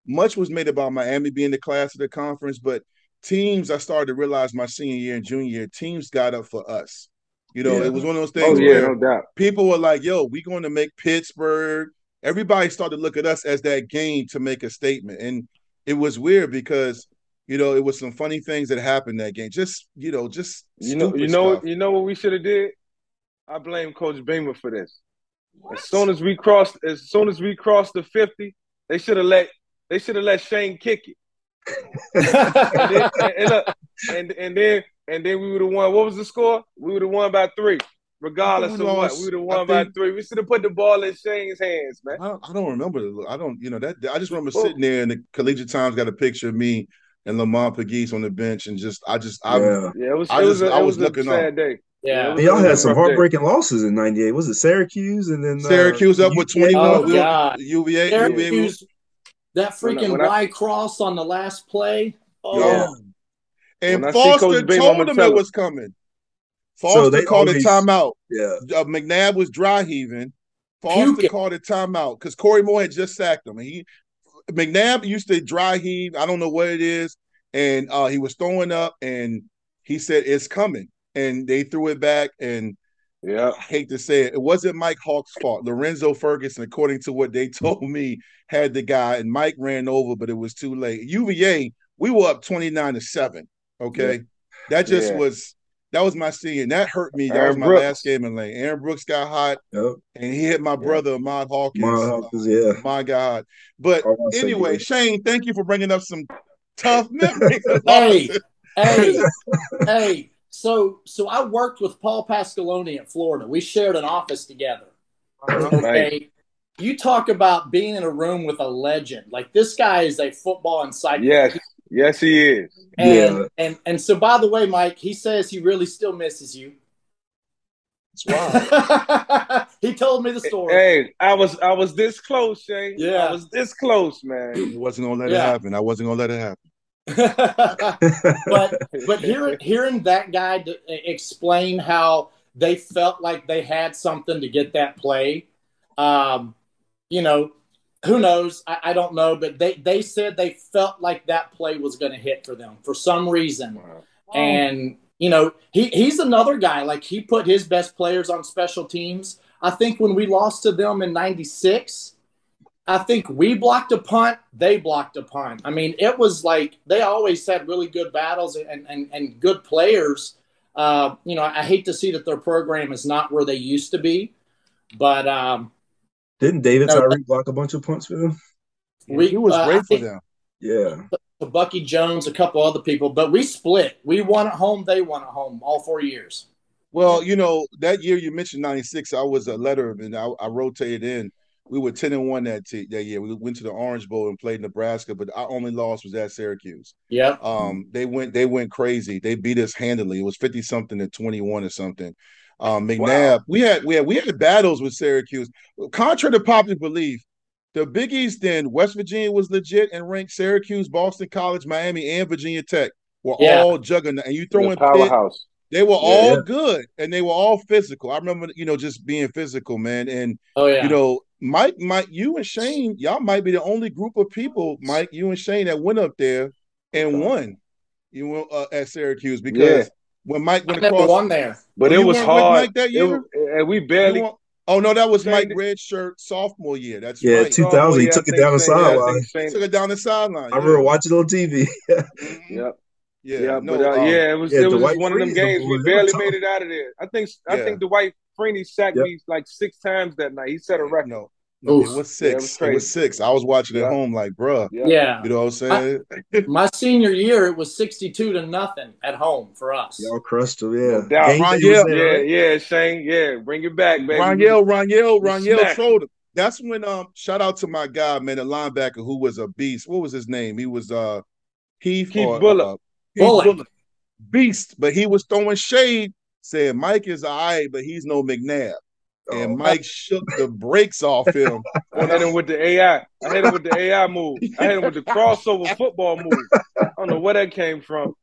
much was made about Miami being the class of the conference, but teams, I started to realize my senior year and junior year, teams got up for us. You know, yeah. it was one of those oh, things oh, yeah, where no people were like, yo, we're going to make Pittsburgh. Everybody started to look at us as that game to make a statement. And it was weird because, you know, it was some funny things that happened that game. Just, you know, just you know, you know, stuff. you know what we should have did? I blame Coach Beamer for this. What? As soon as we crossed, as soon as we crossed the 50, they should have let they should have let Shayne kick it. And, then, and, and, look, and, and then and then we would have won. What was the score? We would have won by three, regardless of what. We would have won by three. We should have put the ball in Shayne's hands, man. I don't, I don't remember. I don't, you know, that I just remember sitting there and the Collegiate Times got a picture of me and Lamont Pegues on the bench, and just I just I yeah, yeah it was I, it was, just, a, I was, was looking sad up. day. Yeah, y'all had some heartbreaking day. losses in '98. Was it Syracuse and then uh, Syracuse up with 21? Oh, God. UVA, Syracuse, UVA. That freaking when I, when I, Y cross on the last play. Oh, yeah. And Foster told him it was coming. Foster so they called always, a timeout. Yeah. Uh, McNabb was dry heaving. Foster Puke. called a timeout because Corey Moore had just sacked him. And he McNabb used to dry heave. I don't know what it is. And uh, he was throwing up and he said, It's coming. And they threw it back. And yeah, I hate to say it, it wasn't Mike Hawk's fault. Lorenzo Ferguson, according to what they told me, had the guy, and Mike ran over, but it was too late. UVA, we were up 29 to 7. Okay. Yeah. That just yeah. was that was my senior. That hurt me. That Aaron was my Brooks. last game in lane. Aaron Brooks got hot, yep. and he hit my brother Ahmad Hawkins. Ahmad uh, Hawkins, yeah. My God. But anyway, Shayne, thank you for bringing up some tough memories. hey, hey, hey. So, so I worked with Paul Pasqualoni in Florida. We shared an office together. Uh-huh. Okay. You talk about being in a room with a legend. Like this guy is a football encyclopedia. Yes. Yes, he is. And, yeah. and and so by the way, Mike, he says he really still misses you. Wow. he told me the story. Hey, I was I was this close, Shayne. Yeah. I was this close, man. I wasn't gonna let yeah. it happen. I wasn't gonna let it happen. but but hearing hearing that guy explain how they felt like they had something to get that play, um, you know, who knows? I, I, don't know, but they they said they felt like that play was going to hit for them for some reason, wow. and you know he he's another guy like he put his best players on special teams. I think when we lost to them in '96, I think we blocked a punt, they blocked a punt. I mean, it was like they always had really good battles and and, and good players. Uh, you know, I hate to see that their program is not where they used to be, but um, didn't David no, Tyree block a bunch of punts for them? We, he was uh, great for them. Yeah. Bucky Jones, a couple other people, but we split. We won at home, they won at home all four years. Well, you know, that year you mentioned 96, I was a letterman. I, I rotated in. We were 10 and 1 that, t- that year. We went to the Orange Bowl and played Nebraska, but our only loss was at Syracuse. Yeah. Um, they went they went crazy. They beat us handily. It was 50 something to 21 or something. Um, McNabb, wow. we had we had we had battles with Syracuse. Contrary to popular belief, the Big East then West Virginia was legit and ranked Syracuse, Boston College, Miami, and Virginia Tech were yeah. all juggernaut. And you throw in powerhouse. Pitt, they were yeah, all yeah. good and they were all physical. I remember, you know, just being physical, man. And oh yeah, you know, Mike, Mike, you and Shayne, y'all might be the only group of people, Mike, you and Shayne, that went up there and won. You went uh, at Syracuse because when Mike went I across. one there, but it was hard. that year, it, and we barely. Oh no, that was Mike Redshirt sophomore year. That's yeah, right. 2000. He took it down the sideline. Took it down the sideline. I remember watching it on TV. mm-hmm. Yep. Yeah, yeah, no, but uh, um, yeah, it was yeah, it was Dwight one of them games. We barely made it out of there. I think I think Dwight Freeney sacked yep. me like six times that night. He set a record. No, no it was six. Yeah, it, was it, was six. I was watching yeah. at home, like, bruh. Yeah. yeah. You know what I'm saying? I, my senior year, it was 62 to nothing at home for us. Y'all crushed them, yeah. No doubt. yeah, yeah, Shayne. Yeah, bring it back, baby. Ronyell, Ronyell, Ronyell him. That's when um shout out to my guy, man, the linebacker who was a beast. What was his name? He was uh Heath, Heath or, Bulluck. Uh, Heath Bulluck. Beast, but he was throwing shade, saying Mike is all right, but he's no McNabb. And oh. Mike shook the brakes off him. I hit him with the AI. I hit him with the AI move. I hit him with the crossover football move. I don't know where that came from.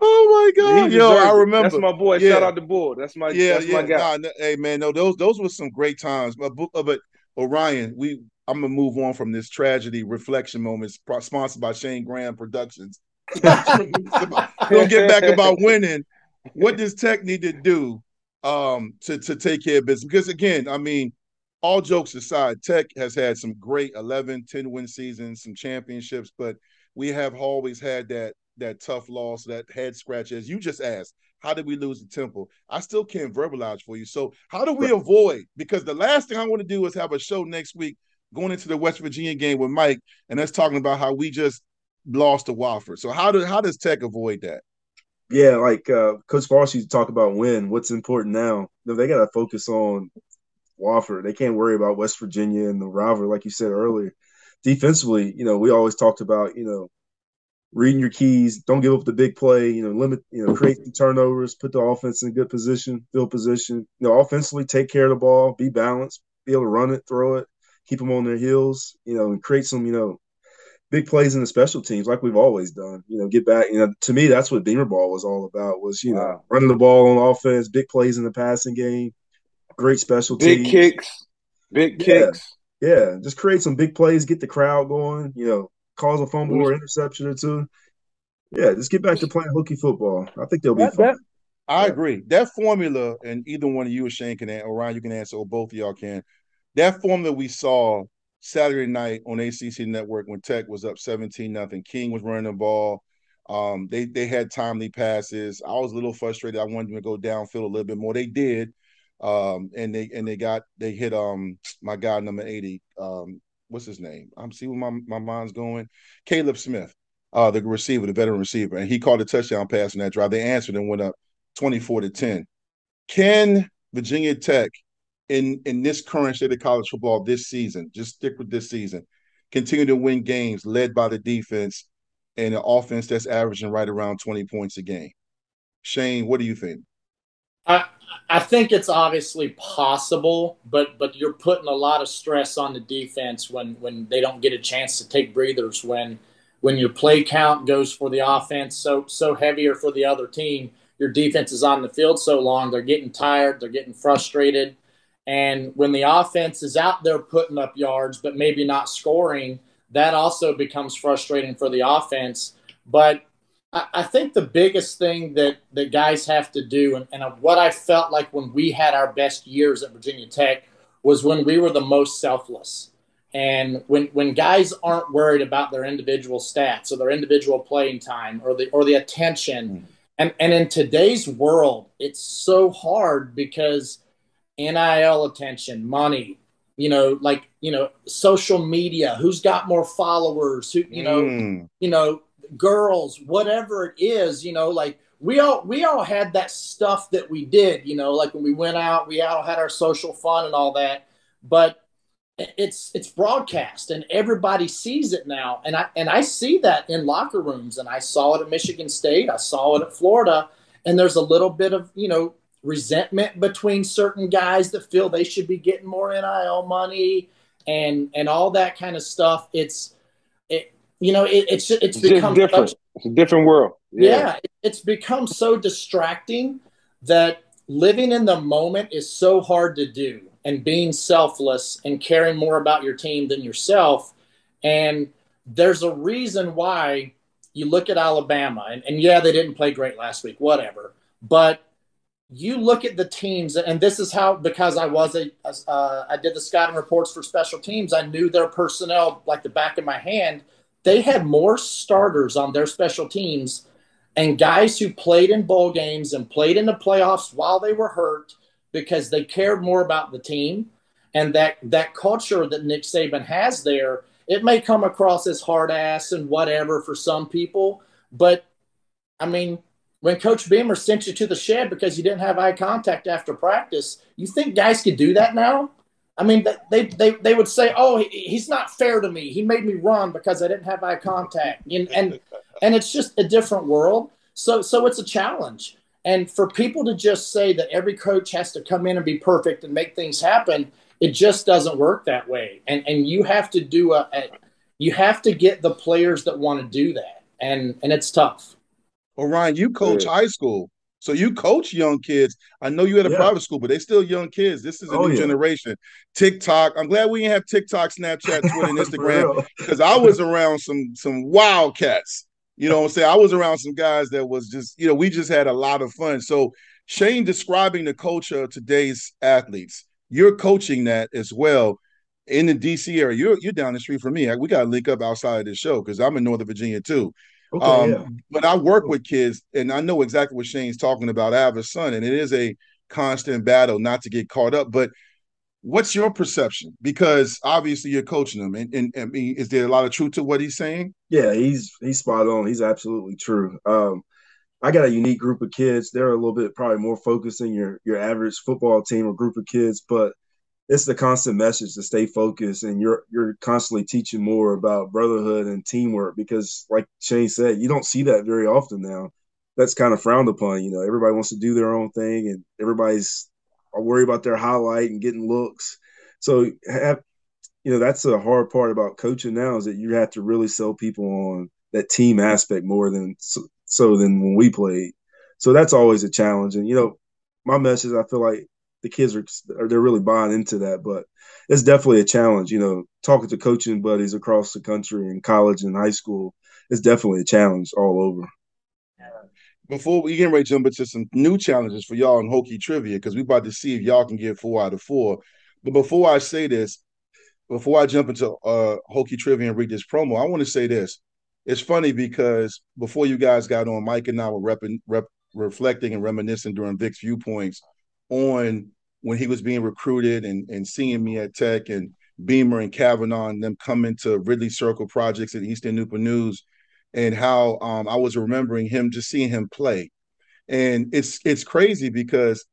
Oh my god, yo, I remember. That's my boy. Yeah. Shout out the board. That's my yeah, that's yeah. my guy. Nah, hey man, no, those those were some great times. But but Orion, we I'm gonna move on from this tragedy reflection moments sponsored by Shayne Graham Productions. We'll get back about winning. What does Tech need to do um, to to take care of business? Because again, I mean, all jokes aside, Tech has had some great 11, 10 win seasons, some championships, but we have always had that that tough loss, that head scratch. As you just asked, how did we lose the temple? I still can't verbalize for you. So how do we avoid? Because the last thing I want to do is have a show next week going into the West Virginia game with Mike, and that's talking about how we just lost to Wofford. So how do how does Tech avoid that? Yeah, like uh, Coach Foster used to talk about when What's important now? They got to focus on Wofford. They can't worry about West Virginia and the rivalry, like you said earlier. Defensively, you know, we always talked about you know reading your keys. Don't give up the big play. You know, limit. You know, create the turnovers. Put the offense in good position, field position. You know, offensively, take care of the ball. Be balanced. Be able to run it, throw it, keep them on their heels. You know, and create some. You know, big plays in the special teams like we've always done. You know, get back. You know, to me, that's what Beamer ball was all about. Was you wow. know running the ball on offense, big plays in the passing game, great special big teams, big kicks, big yeah. kicks. Yeah, just create some big plays, get the crowd going. You know, cause a fumble or interception or two. Yeah, just get back to playing Hokie football. I think they'll be that, fun. That, I yeah. agree. That formula, and either one of you or Shayne can, answer, or Ryan, you can answer, or both of y'all can. That formula we saw Saturday night on ACC Network when Tech was up 17 nothing. King was running the ball. Um, they they had timely passes. I was a little frustrated. I wanted them to go downfield a little bit more. They did. Um, and they and they got they hit um my guy number 80. Um, what's his name? I'm see where my, my mind's going. Caleb Smith, uh, the receiver, the veteran receiver, and he called a touchdown pass in that drive. They answered and went up 24 to 10. Can Virginia Tech in in this current state of college football this season, just stick with this season, continue to win games led by the defense and an offense that's averaging right around 20 points a game. Shayne, what do you think? I I think it's obviously possible, but but you're putting a lot of stress on the defense when when they don't get a chance to take breathers when when your play count goes for the offense so so heavier for the other team your defense is on the field so long they're getting tired they're getting frustrated and when the offense is out there putting up yards, but maybe not scoring, that also becomes frustrating for the offense. But I, think the biggest thing that, that guys have to do, and, and what I felt like when we had our best years at Virginia Tech, was when we were the most selfless. And when, when guys aren't worried about their individual stats or their individual playing time or the or the attention, mm. and, and in today's world, it's so hard because NIL attention, money, you know, like, you know, social media, who's got more followers, who, you know, mm. you know, girls, whatever it is, you know, like we all we all had that stuff that we did, you know, like when we went out, we all had our social fun and all that. But it's it's broadcast and everybody sees it now and i and i see that in locker rooms and i saw it at michigan state i saw it at florida and there's a little bit of you know resentment between certain guys that feel they should be getting more NIL money and and all that kind of stuff. It's it you know it, it's it's, it's become different. Such, it's a different world. Yeah. yeah, it's become so distracting that living in the moment is so hard to do and being selfless and caring more about your team than yourself. And there's a reason why you look at Alabama and, and yeah, they didn't play great last week, whatever. But you look at the teams, and this is how because I was a uh, I did the scouting reports for special teams. I knew their personnel like the back of my hand. They had more starters on their special teams, and guys who played in bowl games and played in the playoffs while they were hurt because they cared more about the team and that that culture that Nick Saban has there. It may come across as hard ass and whatever for some people, but I mean, when Coach Beamer sent you to the shed because you didn't have eye contact after practice, you think guys could do that now? I mean, they, they, they would say, oh, he's not fair to me. He made me run because I didn't have eye contact. And, and, and it's just a different world. So, so it's a challenge. And for people to just say that every coach has to come in and be perfect and make things happen, it just doesn't work that way. And, and you have to do a, a you have to get the players that want to do that. And, and it's tough. Ryan, you coach yeah. high school. So you coach young kids. I know you at a yeah. private school, but they still young kids. This is a oh, new yeah. generation. TikTok. I'm glad we didn't have TikTok, Snapchat, Twitter, and Instagram because I was around some some wildcats. You know what I'm saying? I was around some guys that was just, you know, we just had a lot of fun. So Shayne describing the culture of today's athletes. You're coaching that as well in the DC area. You're you're down the street from me. We got to link up outside of this show because I'm in Northern Virginia too. Okay, um, yeah. But I work with kids, and I know exactly what Shayne's talking about. I have a son, and it is a constant battle not to get caught up. But what's your perception? Because obviously you're coaching him, and, and, I mean, is there a lot of truth to what he's saying? Yeah, he's he's spot on. He's absolutely true. Um, I got a unique group of kids. They're a little bit probably more focused than your your average football team or group of kids, but it's the constant message to stay focused and you're you're constantly teaching more about brotherhood and teamwork because like Shayne said, you don't see that very often now. That's kind of frowned upon. You know, everybody wants to do their own thing and everybody's worried about their highlight and getting looks. So have you know, that's the hard part about coaching now is that you have to really sell people on that team aspect more than so, so than when we played. So that's always a challenge. And you know, my message I feel like the kids are are they're really buying into that. But it's definitely a challenge. You know, talking to coaching buddies across the country in college and high school, it's definitely a challenge all over. Before we get ready to jump into some new challenges for y'all in Hokie trivia, because we're about to see if y'all can get four out of four. But before I say this, before I jump into uh Hokie trivia and read this promo, I want to say this. It's funny because before you guys got on, Mike and I were rep, rep, reflecting and reminiscing during Vick's viewpoints on when he was being recruited and, and seeing me at Tech and Beamer and Cavanaugh and them coming to Ridley Circle projects at Eastern Newport News and how um, I was remembering him just seeing him play. And it's it's crazy because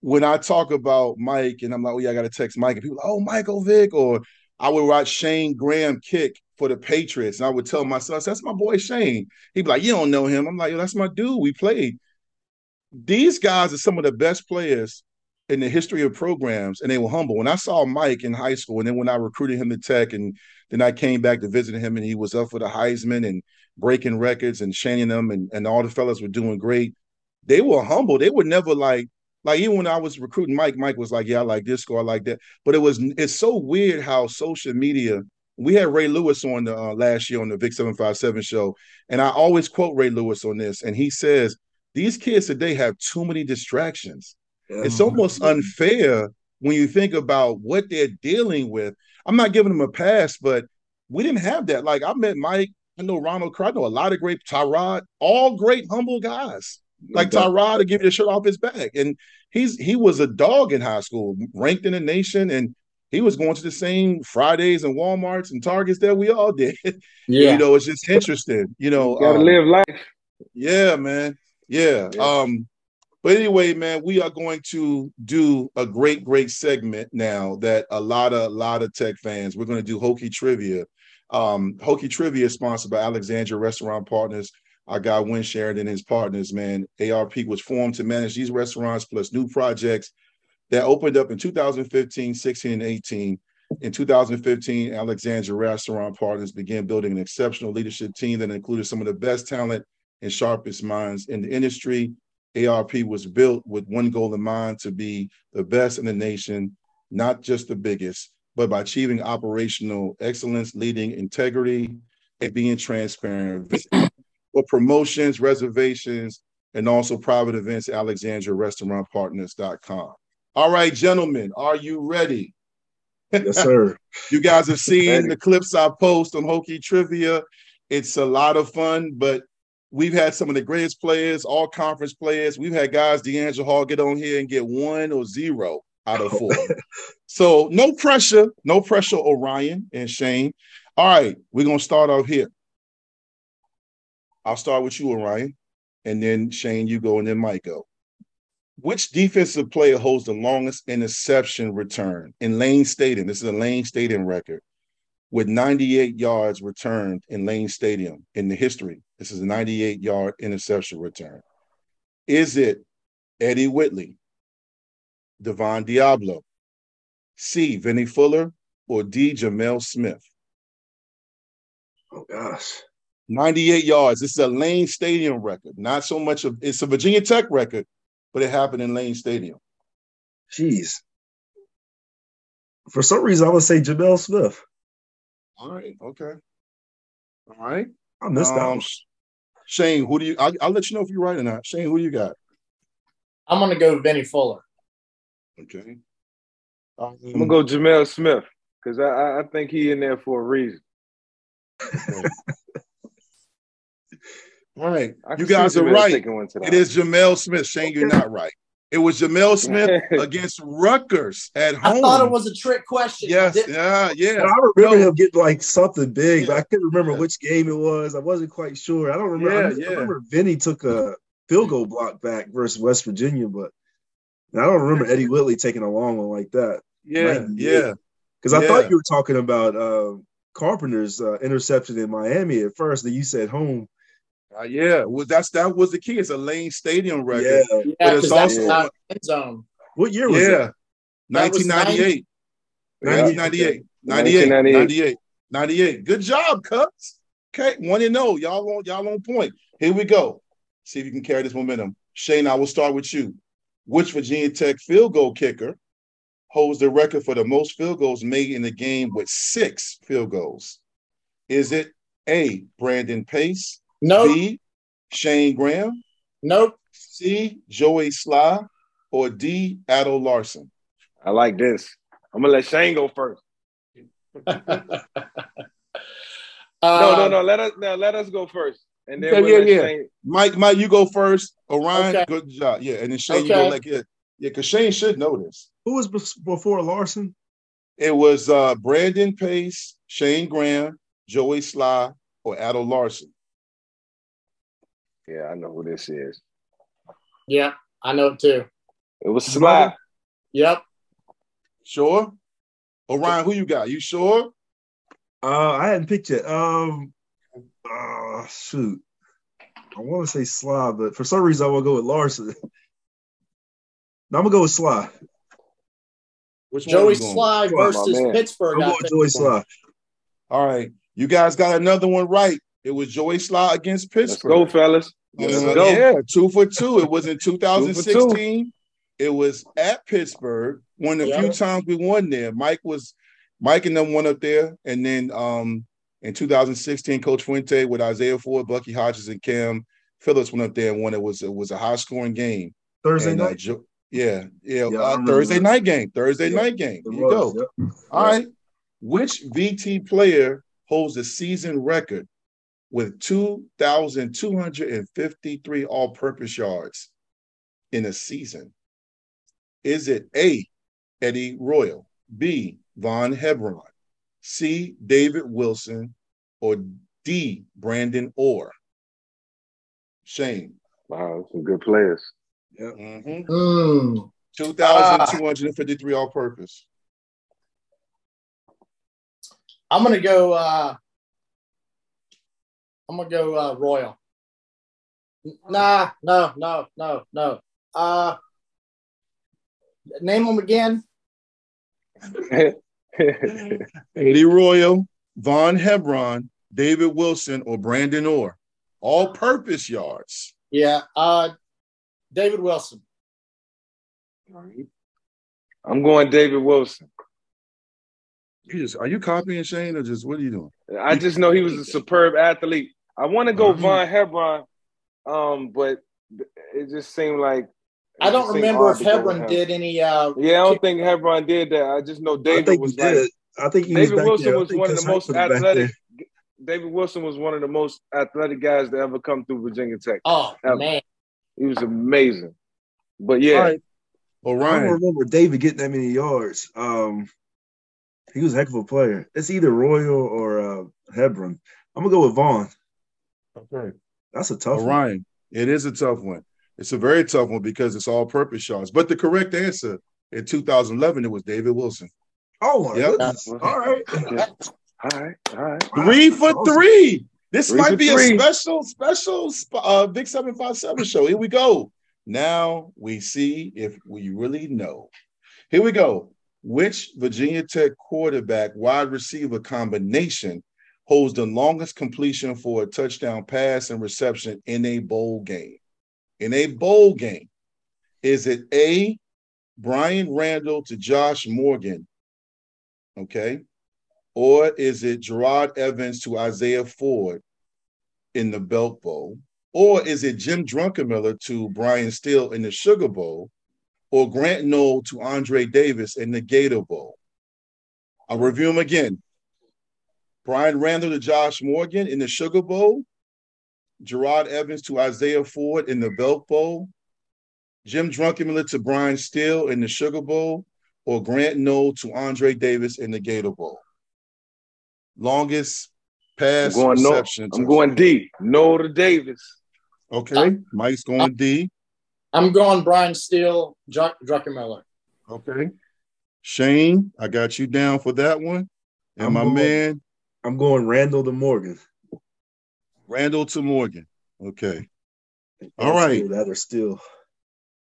when I talk about Mike and I'm like, oh yeah, I gotta text Mike, and people like, oh Michael Vick, or I would watch Shayne Graham kick for the Patriots, and I would tell my son, that's my boy Shayne. He'd be like, you don't know him. I'm like, yo, that's my dude. We played these guys are some of the best players in the history of programs, and they were humble. When I saw Mike in high school, and then when I recruited him to Tech, and then I came back to visit him, and he was up for the Heisman and breaking records and shining them, and, and all the fellas were doing great. They were humble. They were never like like even when I was recruiting Mike, Mike was like, "Yeah, I like this score, I like that." But it was it's so weird how social media. We had Ray Lewis on the uh, last year on the Vick Seven Five Seven show, and I always quote Ray Lewis on this, and he says these kids today have too many distractions. Yeah. It's almost unfair when you think about what they're dealing with. I'm not giving them a pass, but we didn't have that. Like I met Mike, I know Ronald I know a lot of great Tyrod, all great humble guys. Like Tyrod to give you the shirt off his back. And he's he was a dog in high school, ranked in the nation, and he was going to the same Fridays and Walmarts and Targets that we all did. Yeah. you know, it's just interesting. You know, you gotta um, live life. Yeah, man. Yeah. yeah. Um, but anyway, man, we are going to do a great, great segment now that a lot of a lot of tech fans. We're going to do Hokie Trivia. Um, Hokie Trivia is sponsored by Alexandria Restaurant Partners. Our guy Win Sheridan and his partners, man. ARP was formed to manage these restaurants plus new projects that opened up in 2015, 16, and 18. In 2015, Alexandria Restaurant Partners began building an exceptional leadership team that included some of the best talent and sharpest minds in the industry. ARP was built with one goal in mind to be the best in the nation, not just the biggest, but by achieving operational excellence, leading integrity, and being transparent. For promotions, reservations, and also private events, alexandriarestaurantpartners.com. All right, gentlemen, are you ready? Yes, sir. you guys have seen the clips I post on Hokie Trivia. It's a lot of fun, but We've had some of the greatest players, all conference players. We've had guys, DeAngelo Hall, get on here and get one or zero out of four. so no pressure, no pressure, Orion and Shane. All right, we're gonna start off here. I'll start with you, Orion, and then Shane, you go, and then Mike go. Which defensive player holds the longest interception return in Lane Stadium? This is a Lane Stadium record with 98 yards returned in Lane Stadium in the history. This is a 98 yard interception return. Is it Eddie Whitley, Devon Diablo, C. Vinny Fuller, or D. Jamel Smith? Oh gosh. 98 yards. This is a Lane Stadium record. Not so much of it's a Virginia Tech record, but it happened in Lane Stadium. Jeez. For some reason, I would say Jamel Smith. All right. Okay. All right. I missed um, out. Shayne, who do you? I'll, I'll, let you know if you're right or not. Shayne, who do you got? I'm gonna go Vinny Fuller. Okay. Um, I'm gonna go Jamel Smith because I, I think he in there for a reason. All right, you guys are right. It is Jamel Smith. Shayne, you're not right. It was Jamel Smith against Rutgers at home. I thought it was a trick question. Yes, yeah, yeah. I remember no. him getting like something big, yeah. but I couldn't remember yeah. which game it was. I wasn't quite sure. I don't remember. Yeah, I, I remember Vinny took a field goal block back versus West Virginia, but I don't remember Eddie Whitley taking a long one like that. Yeah, yeah. Because I thought you were talking about uh, Carpenter's uh, interception in Miami at first. That you said home. Uh, yeah, well, that's that was the key. It's a Lane Stadium record, yeah, yeah but it's also not end zone. What year was yeah. it? 1998. 1998. 98, 98. 98. Good job, Cubs. Okay, one and zero. Oh. Y'all on y'all on point. Here we go. See if you can carry this momentum. Shayne, I will start with you. Which Virginia Tech field goal kicker holds the record for the most field goals made in the game with six field goals? Is it A. Brandon Pace, Nope. B. Shayne Graham. Nope. C. Joey Slye. Or D. Addo Larson. I like this. I'm gonna let Shayne go first. uh, no, no, no. Let us now. Let us go first, and then yeah, we'll yeah, yeah. Shayne... Mike, Mike, you go first. Orion, okay. good job. Yeah, and then Shayne, okay. you go like yeah, yeah, because Shayne should know this. Who was before Larson? It was uh Brandon Pace, Shayne Graham, Joey Slye, or Addo Larson. Yeah, I know who this is. Yeah, I know it too. It was Slye. Yep. Sure. Orion, who you got? You sure? Uh, I hadn't picked it. Um, uh, shoot. I want to say Slye, but for some reason I want to go with Larson. no, I'm gonna go with Slye. Which Joey Slye versus Pittsburgh. I'm going Joey Slye. All right, you guys got another one right. It was Joey Slye against Pittsburgh. Let's go, fellas. Let's uh, go. Yeah, two for two. It was in 2016. It was at Pittsburgh. One of the yeah. few times we won there. Mike was Mike and them won up there. And then um in 2016, Coach Fuente with Isaiah Ford, Bucky Hodges, and Cam Phillips went up there and won. It was it was a high scoring game. Thursday and, uh, night. Uh, yeah, yeah. yeah uh, Thursday that. night game. Thursday yeah, night game. There you was, go. Yep. All right. Which VT player holds the season record with 2,253 all purpose yards in a season? Is it A, Eddie Royal, B, Vaughn Hebron, C, David Wilson, or D, Branden Ore? Shayne. Wow, some good players. Yeah. Mm-hmm. Mm. 2,253 all purpose. I'm going to go uh, I'm gonna go uh, Royal. Nah, no, no, no, no. Uh, name them again. Eddie Royal, Vaughn Hebron, David Wilson, or Branden Ore. All purpose yards. Yeah. Uh, David Wilson. I'm going David Wilson. You just are you copying Shayne or just what are you doing? I just know he was a superb athlete. I want to go mm-hmm. Vaughn Hebron, um, but it just seemed like I don't remember if Hebron did any. Uh, yeah, I don't think Hebron did that. I just know David was like. I think David Wilson was one of the most athletic David Wilson was one of the most athletic guys to ever come through Virginia Tech. Oh ever. man, he was amazing. But yeah, right. well, Ryan, I don't remember David getting that many yards. Um, he was a heck of a player. It's either Royal or uh, Hebron. I'm gonna go with Vaughn. Okay, that's a tough well, one. Ryan, it is a tough one. It's a very tough one because it's all purpose shots. But the correct answer in 2011 it was David Wilson. Oh my yep. goodness! All right. All right, all right. Three for three. This three might be three. a special, special uh, Big 757 show. Here we go. Now we see if we really know. Here we go. Which Virginia Tech quarterback wide receiver combination holds the longest completion for a touchdown pass and reception in a bowl game? In a bowl game, is it A, Bryan Randall to Josh Morgan? Okay. Or is it Jerod Evans to Isaiah Ford in the Belk Bowl? Or is it Jim Druckenmiller to Bryan Still in the Sugar Bowl? Or Grant Noel to Andre Davis in the Gator Bowl? I'll review them again. Bryan Randall to Josh Morgan in the Sugar Bowl. Jerod Evans to Isaiah Ford in the Belk Bowl. Jim Druckenmiller to Bryan Still in the Sugar Bowl. Or Grant Noel to Andre Davis in the Gator Bowl longest pass I'm going reception. No, I'm going D. No to Davis. Okay, Mike's going I'm, D. I'm going Bryan Still, Druck, Druckenmiller. Okay, Shayne, I got you down for that one. And I'm my going, man, I'm going Randall to Morgan. Randall to Morgan. Okay. All right. That or still.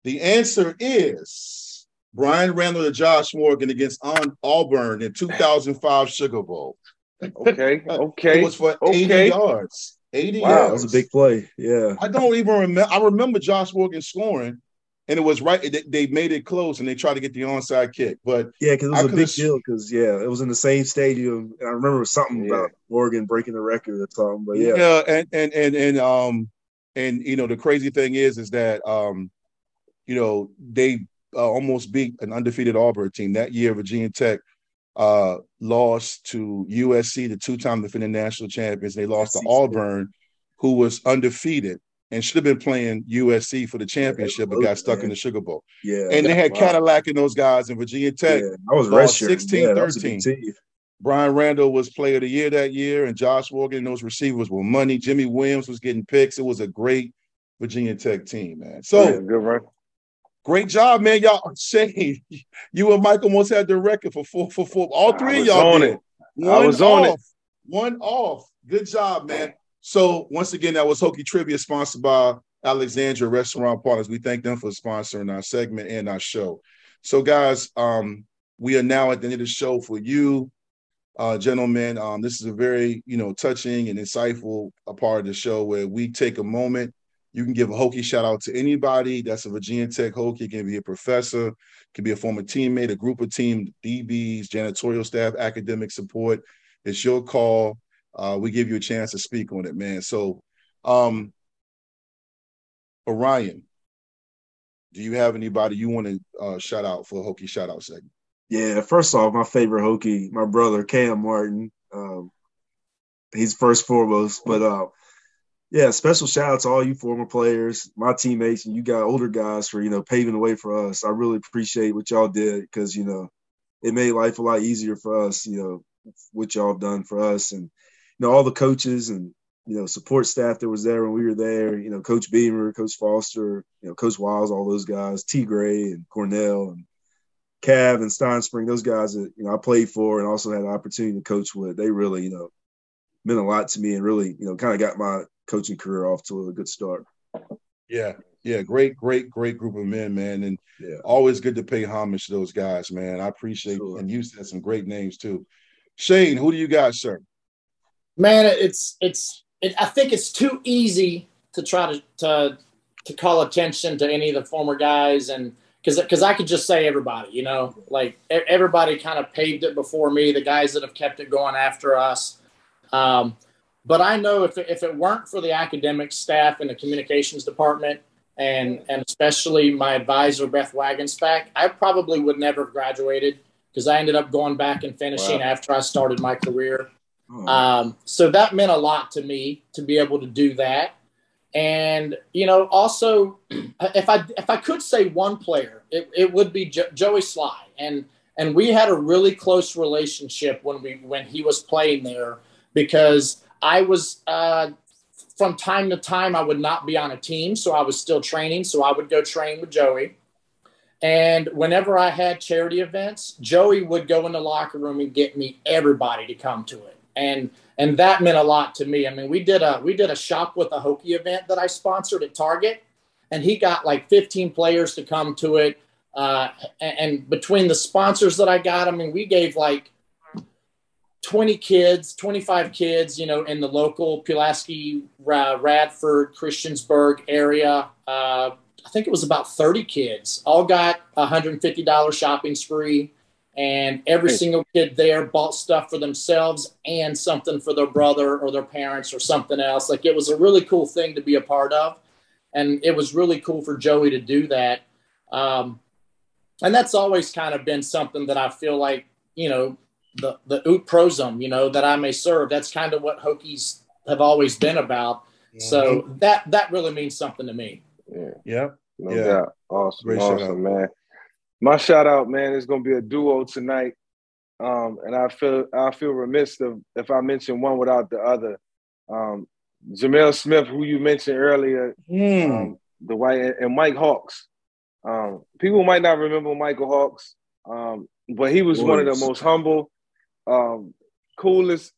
The answer is Bryan Randall to Josh Morgan against on Auburn in 2005 Sugar Bowl. Okay, okay. it was for okay. 80 yards. 80 wow, yards. That was a big play. Yeah. I don't even remember. I remember Josh Morgan scoring, and it was right. They, they made it close, and they tried to get the onside kick. But yeah, because it was I a big deal. Because yeah, it was in the same stadium. And I remember something yeah. about Morgan breaking the record or something. But yeah, yeah, and and and and um, and you know the crazy thing is, is that um, you know they uh, almost beat an undefeated Auburn team that year. Virginia Tech uh, lost to USC, the two-time defending national champions. They lost to Auburn, who was undefeated and should have been playing USC for the championship, but got stuck in the Sugar Bowl. Yeah, and they had wow. Cadillac and those guys in Virginia Tech. Yeah, I was lost 16 yeah, 13. Bryan Randall was player of the year that year, and Josh Morgan and those receivers were money. Jimmy Williams was getting picks. It was a great Virginia Tech team, man. So yeah, good run. Great job, man. Y'all Shayne, you and Mike almost had the record for four for four. All three of y'all on did. it. One I was on off. it. One off. Good job, man. So once again, that was Hokie Trivia sponsored by Alexandria Restaurant Partners. We thank them for sponsoring our segment and our show. So, guys, um, we are now at the end of the show for you, uh, gentlemen. Um, this is a very, you know, touching and insightful a part of the show where we take a moment you can give a Hokie shout out to anybody that's a Virginia Tech Hokie. It can be a professor, can be a former teammate, a group of team, DBs, janitorial staff, academic support. It's your call. Uh, we give you a chance to speak on it, man. So, um, Orion, do you have anybody you want to uh, shout out for a Hokie shout out segment? Yeah, first off, my favorite Hokie, my brother Cam Martin. Um, he's first foremost, but uh, yeah, special shout out to all you former players, my teammates, and you got older guys for you know paving the way for us. I really appreciate what y'all did because you know it made life a lot easier for us. You know what y'all have done for us, and you know all the coaches and you know support staff that was there when we were there. You know Coach Beamer, Coach Foster, you know Coach Wiles, all those guys, T. Gray and Cornell and Cav and Stinespring, those guys that you know I played for and also had the opportunity to coach with. They really you know meant a lot to me and really you know kind of got my coaching career off to a good start. Yeah, yeah, great, great, great group of men, man, and yeah. always good to pay homage to those guys, man. I appreciate sure. and you said some great names too. Shayne, who do you got, sir? Man, it's it's it, I think it's too easy to try to to to call attention to any of the former guys and because because I could just say everybody, you know, like everybody kind of paved it before me. The guys that have kept it going after us. Um, but I know if, if it weren't for the academic staff in the communications department and, and especially my advisor, Beth Wagensback, I probably would never have graduated because I ended up going back and finishing wow. after I started my career. Oh. Um, so that meant a lot to me to be able to do that. And you know, also, if I if I could say one player, it, it would be jo- Joey Slye, and and we had a really close relationship when we when he was playing there because I was uh, from time to time I would not be on a team, so I was still training, so I would go train with Joey. And whenever I had charity events, Joey would go in the locker room and get me everybody to come to it. And and that meant a lot to me. I mean, we did a we did a shop with a Hokie event that I sponsored at Target, and he got like 15 players to come to it. Uh, and, and between the sponsors that I got, I mean, we gave like 20 kids, 25 kids, you know, in the local Pulaski, uh, Radford, Christiansburg area. Uh, I think it was about 30 kids, all got $150 shopping spree. And every single kid there bought stuff for themselves and something for their brother or their parents or something else. Like it was a really cool thing to be a part of. And it was really cool for Joey to do that. Um, and that's always kind of been something that I feel like, you know, the, the ut prosim, you know, that I may serve. That's kind of what Hokies have always been about. So that, that really means something to me. Yeah. Yep. No yeah. doubt. Awesome. Great awesome, man. My shout out, man, is gonna be a duo tonight. Um, and I feel I feel remiss of if I mention one without the other. Um, Jamel Smith, who you mentioned earlier, mm. um, the white and Mike Hawkes. Um, people might not remember Michael Hawkes, um, but he was one of the most humble, um, coolest,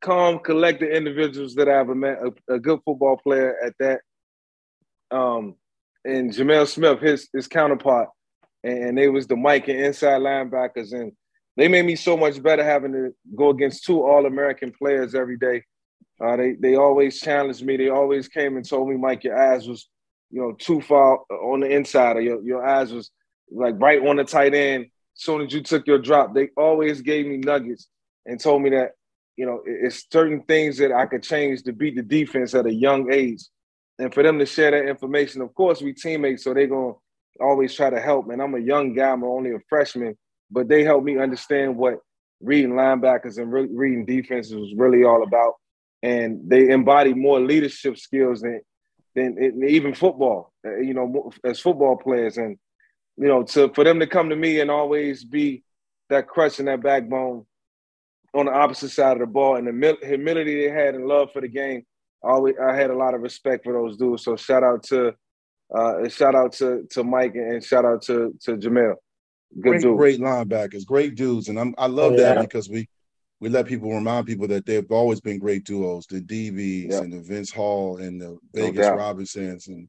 calm, collected individuals that I ever met. A, a good football player at that. Um, and Jamel Smith, his his counterpart, and they was the Mike and inside linebackers, and they made me so much better having to go against two All American players every day. Uh, they they always challenged me. They always came and told me, Mike, your eyes was you know too far on the inside, or your your eyes was like right on the tight end. Soon as you took your drop, they always gave me nuggets and told me that you know it's certain things that I could change to beat the defense at a young age and for them to share that information, of course, we teammates, so they're gonna always try to help. And I'm a young guy, I'm only a freshman, but they helped me understand what reading linebackers and re- reading defenses was really all about. And they embody more leadership skills than than even football. Uh, you know, as football players, and you know, to for them to come to me and always be that crutch and that backbone on the opposite side of the ball, and the humility they had and love for the game always I had a lot of respect for those dudes. So shout out to uh, shout out to to Mike and shout out to to Jamel. Good great, dude. great linebackers, great dudes, and I'm, I love oh, that because we we let people remind people that they've always been great duos, the DBs yeah. and the Vince Hall and the Vegas no Robinsons, and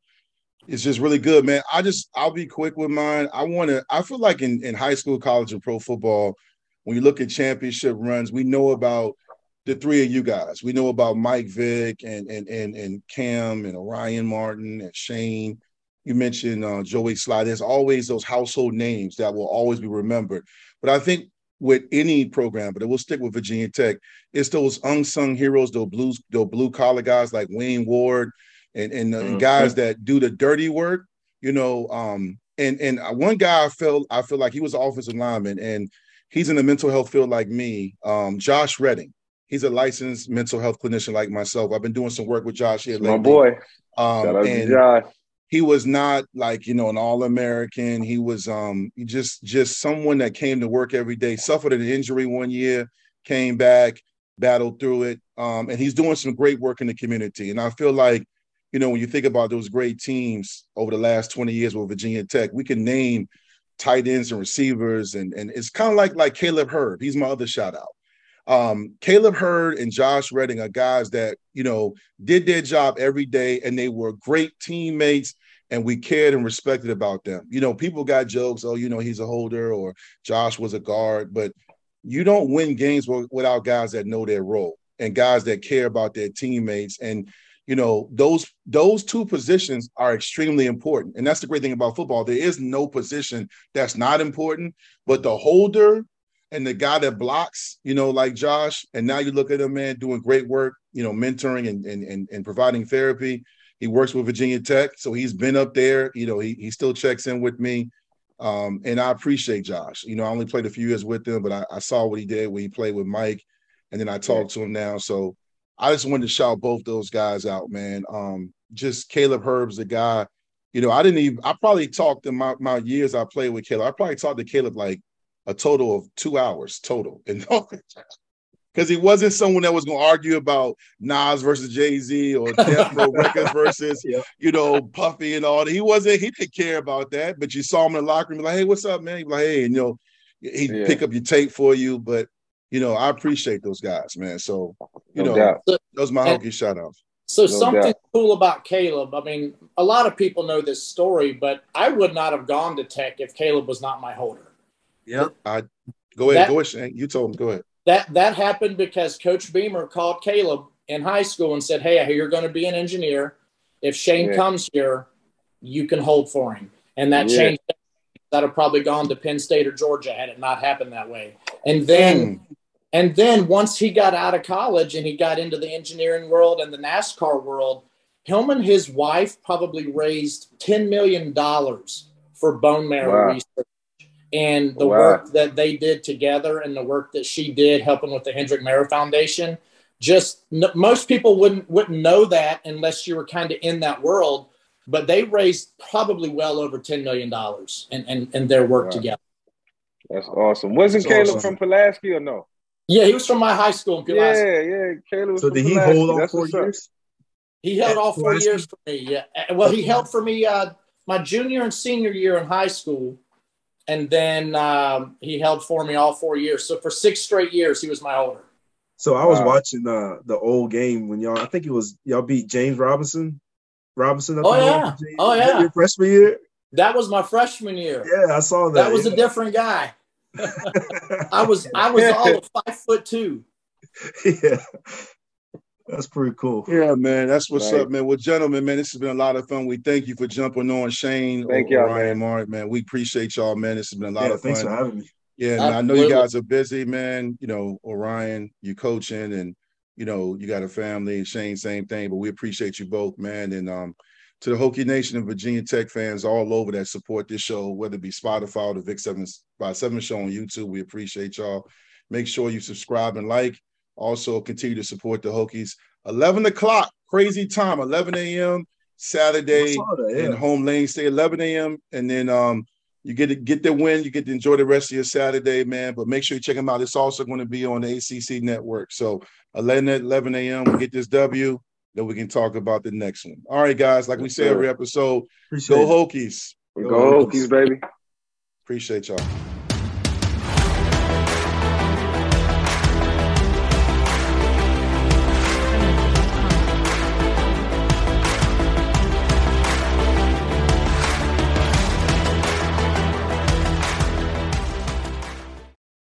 it's just really good, man. I just I'll be quick with mine. I want to. I feel like in in high school, college, and pro football, when you look at championship runs, we know about the three of you guys. We know about Mike Vick and and and and Cam and Orion Martin and Shayne. You mentioned uh, Joey Slye. There's always those household names that will always be remembered. But I think with any program, but it will stick with Virginia Tech, it's those unsung heroes, those blues, those blue collar guys like Wayne Ward and and, uh, mm-hmm. and guys that do the dirty work. You know, um, and and one guy I felt I feel like he was an offensive lineman and he's in the mental health field like me. Um, Josh Redding he's a licensed mental health clinician like myself. I've been doing some work with Josh here lately. My boy. Um, Shout out and Josh. He was not like you know an all American. He was um just just someone that came to work every day. Suffered an injury one year, came back, battled through it, um, and he's doing some great work in the community. And I feel like you know when you think about those great teams over the last twenty years with Virginia Tech, we can name tight ends and receivers, and and it's kind of like like Caleb Hurd. He's my other shout out. Um, Caleb Hurd and Josh Redding are guys that, you know, did their job every day and they were great teammates and we cared and respected about them. You know, people got jokes, oh, you know, he's a holder or Josh was a guard, but you don't win games without guys that know their role and guys that care about their teammates and you know those those two positions are extremely important and that's the great thing about football there is no position that's not important but the holder and the guy that blocks, you know, like Josh, and now you look at him, man, doing great work, you know, mentoring and and and, and providing therapy. He works with Virginia Tech, so he's been up there. You know, he he still checks in with me. Um, and I appreciate Josh. You know, I only played a few years with him, but I, I saw what he did when he played with Mike and then I talked to him now. So I just wanted to shout both those guys out, man. Um, just Caleb Hurd's the guy. You know, I didn't even. I probably talked in my my years I played with Caleb. I probably talked to Caleb like a total of two hours total, and because he wasn't someone that was going to argue about Nas versus Jay Z or Death Row Records versus you know Puffy and all that. He wasn't. He didn't care about that. But you saw him in the locker room, like, hey, what's up, man? He'd like, hey, and you know, he'd yeah. pick up your tape for you. But you know, I appreciate those guys, man. So you no know, doubt. those my Hokie shout outs. So no something doubt. cool about Caleb. I mean, a lot of people know this story, but I would not have gone to Tech if Caleb was not my holder. Yeah, I go ahead, that, go ahead, Shayne. You told him, go ahead. That that happened because Coach Beamer called Caleb in high school and said, "Hey, I hear you're going to be an engineer. If Shayne yeah. comes here, you can hold for him." And that yeah. changed. That have probably gone to Penn State or Georgia had it not happened that way. And then. Mm. And then once he got out of college and he got into the engineering world and the NASCAR world, Hillman, his wife, probably raised $10 million for bone marrow wow. research and the wow. work that they did together and the work that she did helping with the Hendrick Marrow Foundation. Just n- most people wouldn't wouldn't know that unless you were kind of in that world. But they raised probably well over ten million dollars in, in, in, their work wow. together. That's awesome. Wasn't That's Caleb awesome. from Pulaski or no? Yeah, he was from my high school in Yeah, yeah. Caleb. so did he Pulaski. hold all four years? He held all four Pulaski? years for me. Yeah. Well, he held for me uh, my junior and senior year in high school, and then um, he held for me all four years. So for six straight years, he was my holder. So I was wow. watching uh, the old game when y'all. I think it was y'all beat James Robinson. Robinson. Oh yeah. Oh yeah. Your freshman year. That was my freshman year. Yeah, I saw that. That was yeah. a different guy. I was I was all of five foot two. Yeah. That's pretty cool. Yeah, man. That's what's right. up, man. Well, gentlemen, man, this has been a lot of fun. We thank you for jumping on, Shayne. Thank you, Ryan, Mark, man. We appreciate y'all, man. This has been a lot yeah, of fun. Thanks for having me. Yeah, I know you guys are busy, man. You know, Orion, you're coaching, and you know, you got a family. Shayne, same thing. But we appreciate you both, man. And um, to the Hokie Nation and Virginia Tech fans all over that support this show, whether it be Spotify or the Vick Seven by Seven Show on YouTube, we appreciate y'all. Make sure you subscribe and like. Also, continue to support the Hokies. 11 o'clock, crazy time, 11 a.m. Saturday that, yeah. in home lane. Stay 11 a.m. and then um you get to get the win. You get to enjoy the rest of your Saturday, man. But make sure you check them out. It's also going to be on the ACC network. So 11 at 11 a.m. We get this W. Then we can talk about the next one. All right, guys. Like we say every episode, Appreciate go Hokies. Go, go Hokies, baby. Appreciate y'all.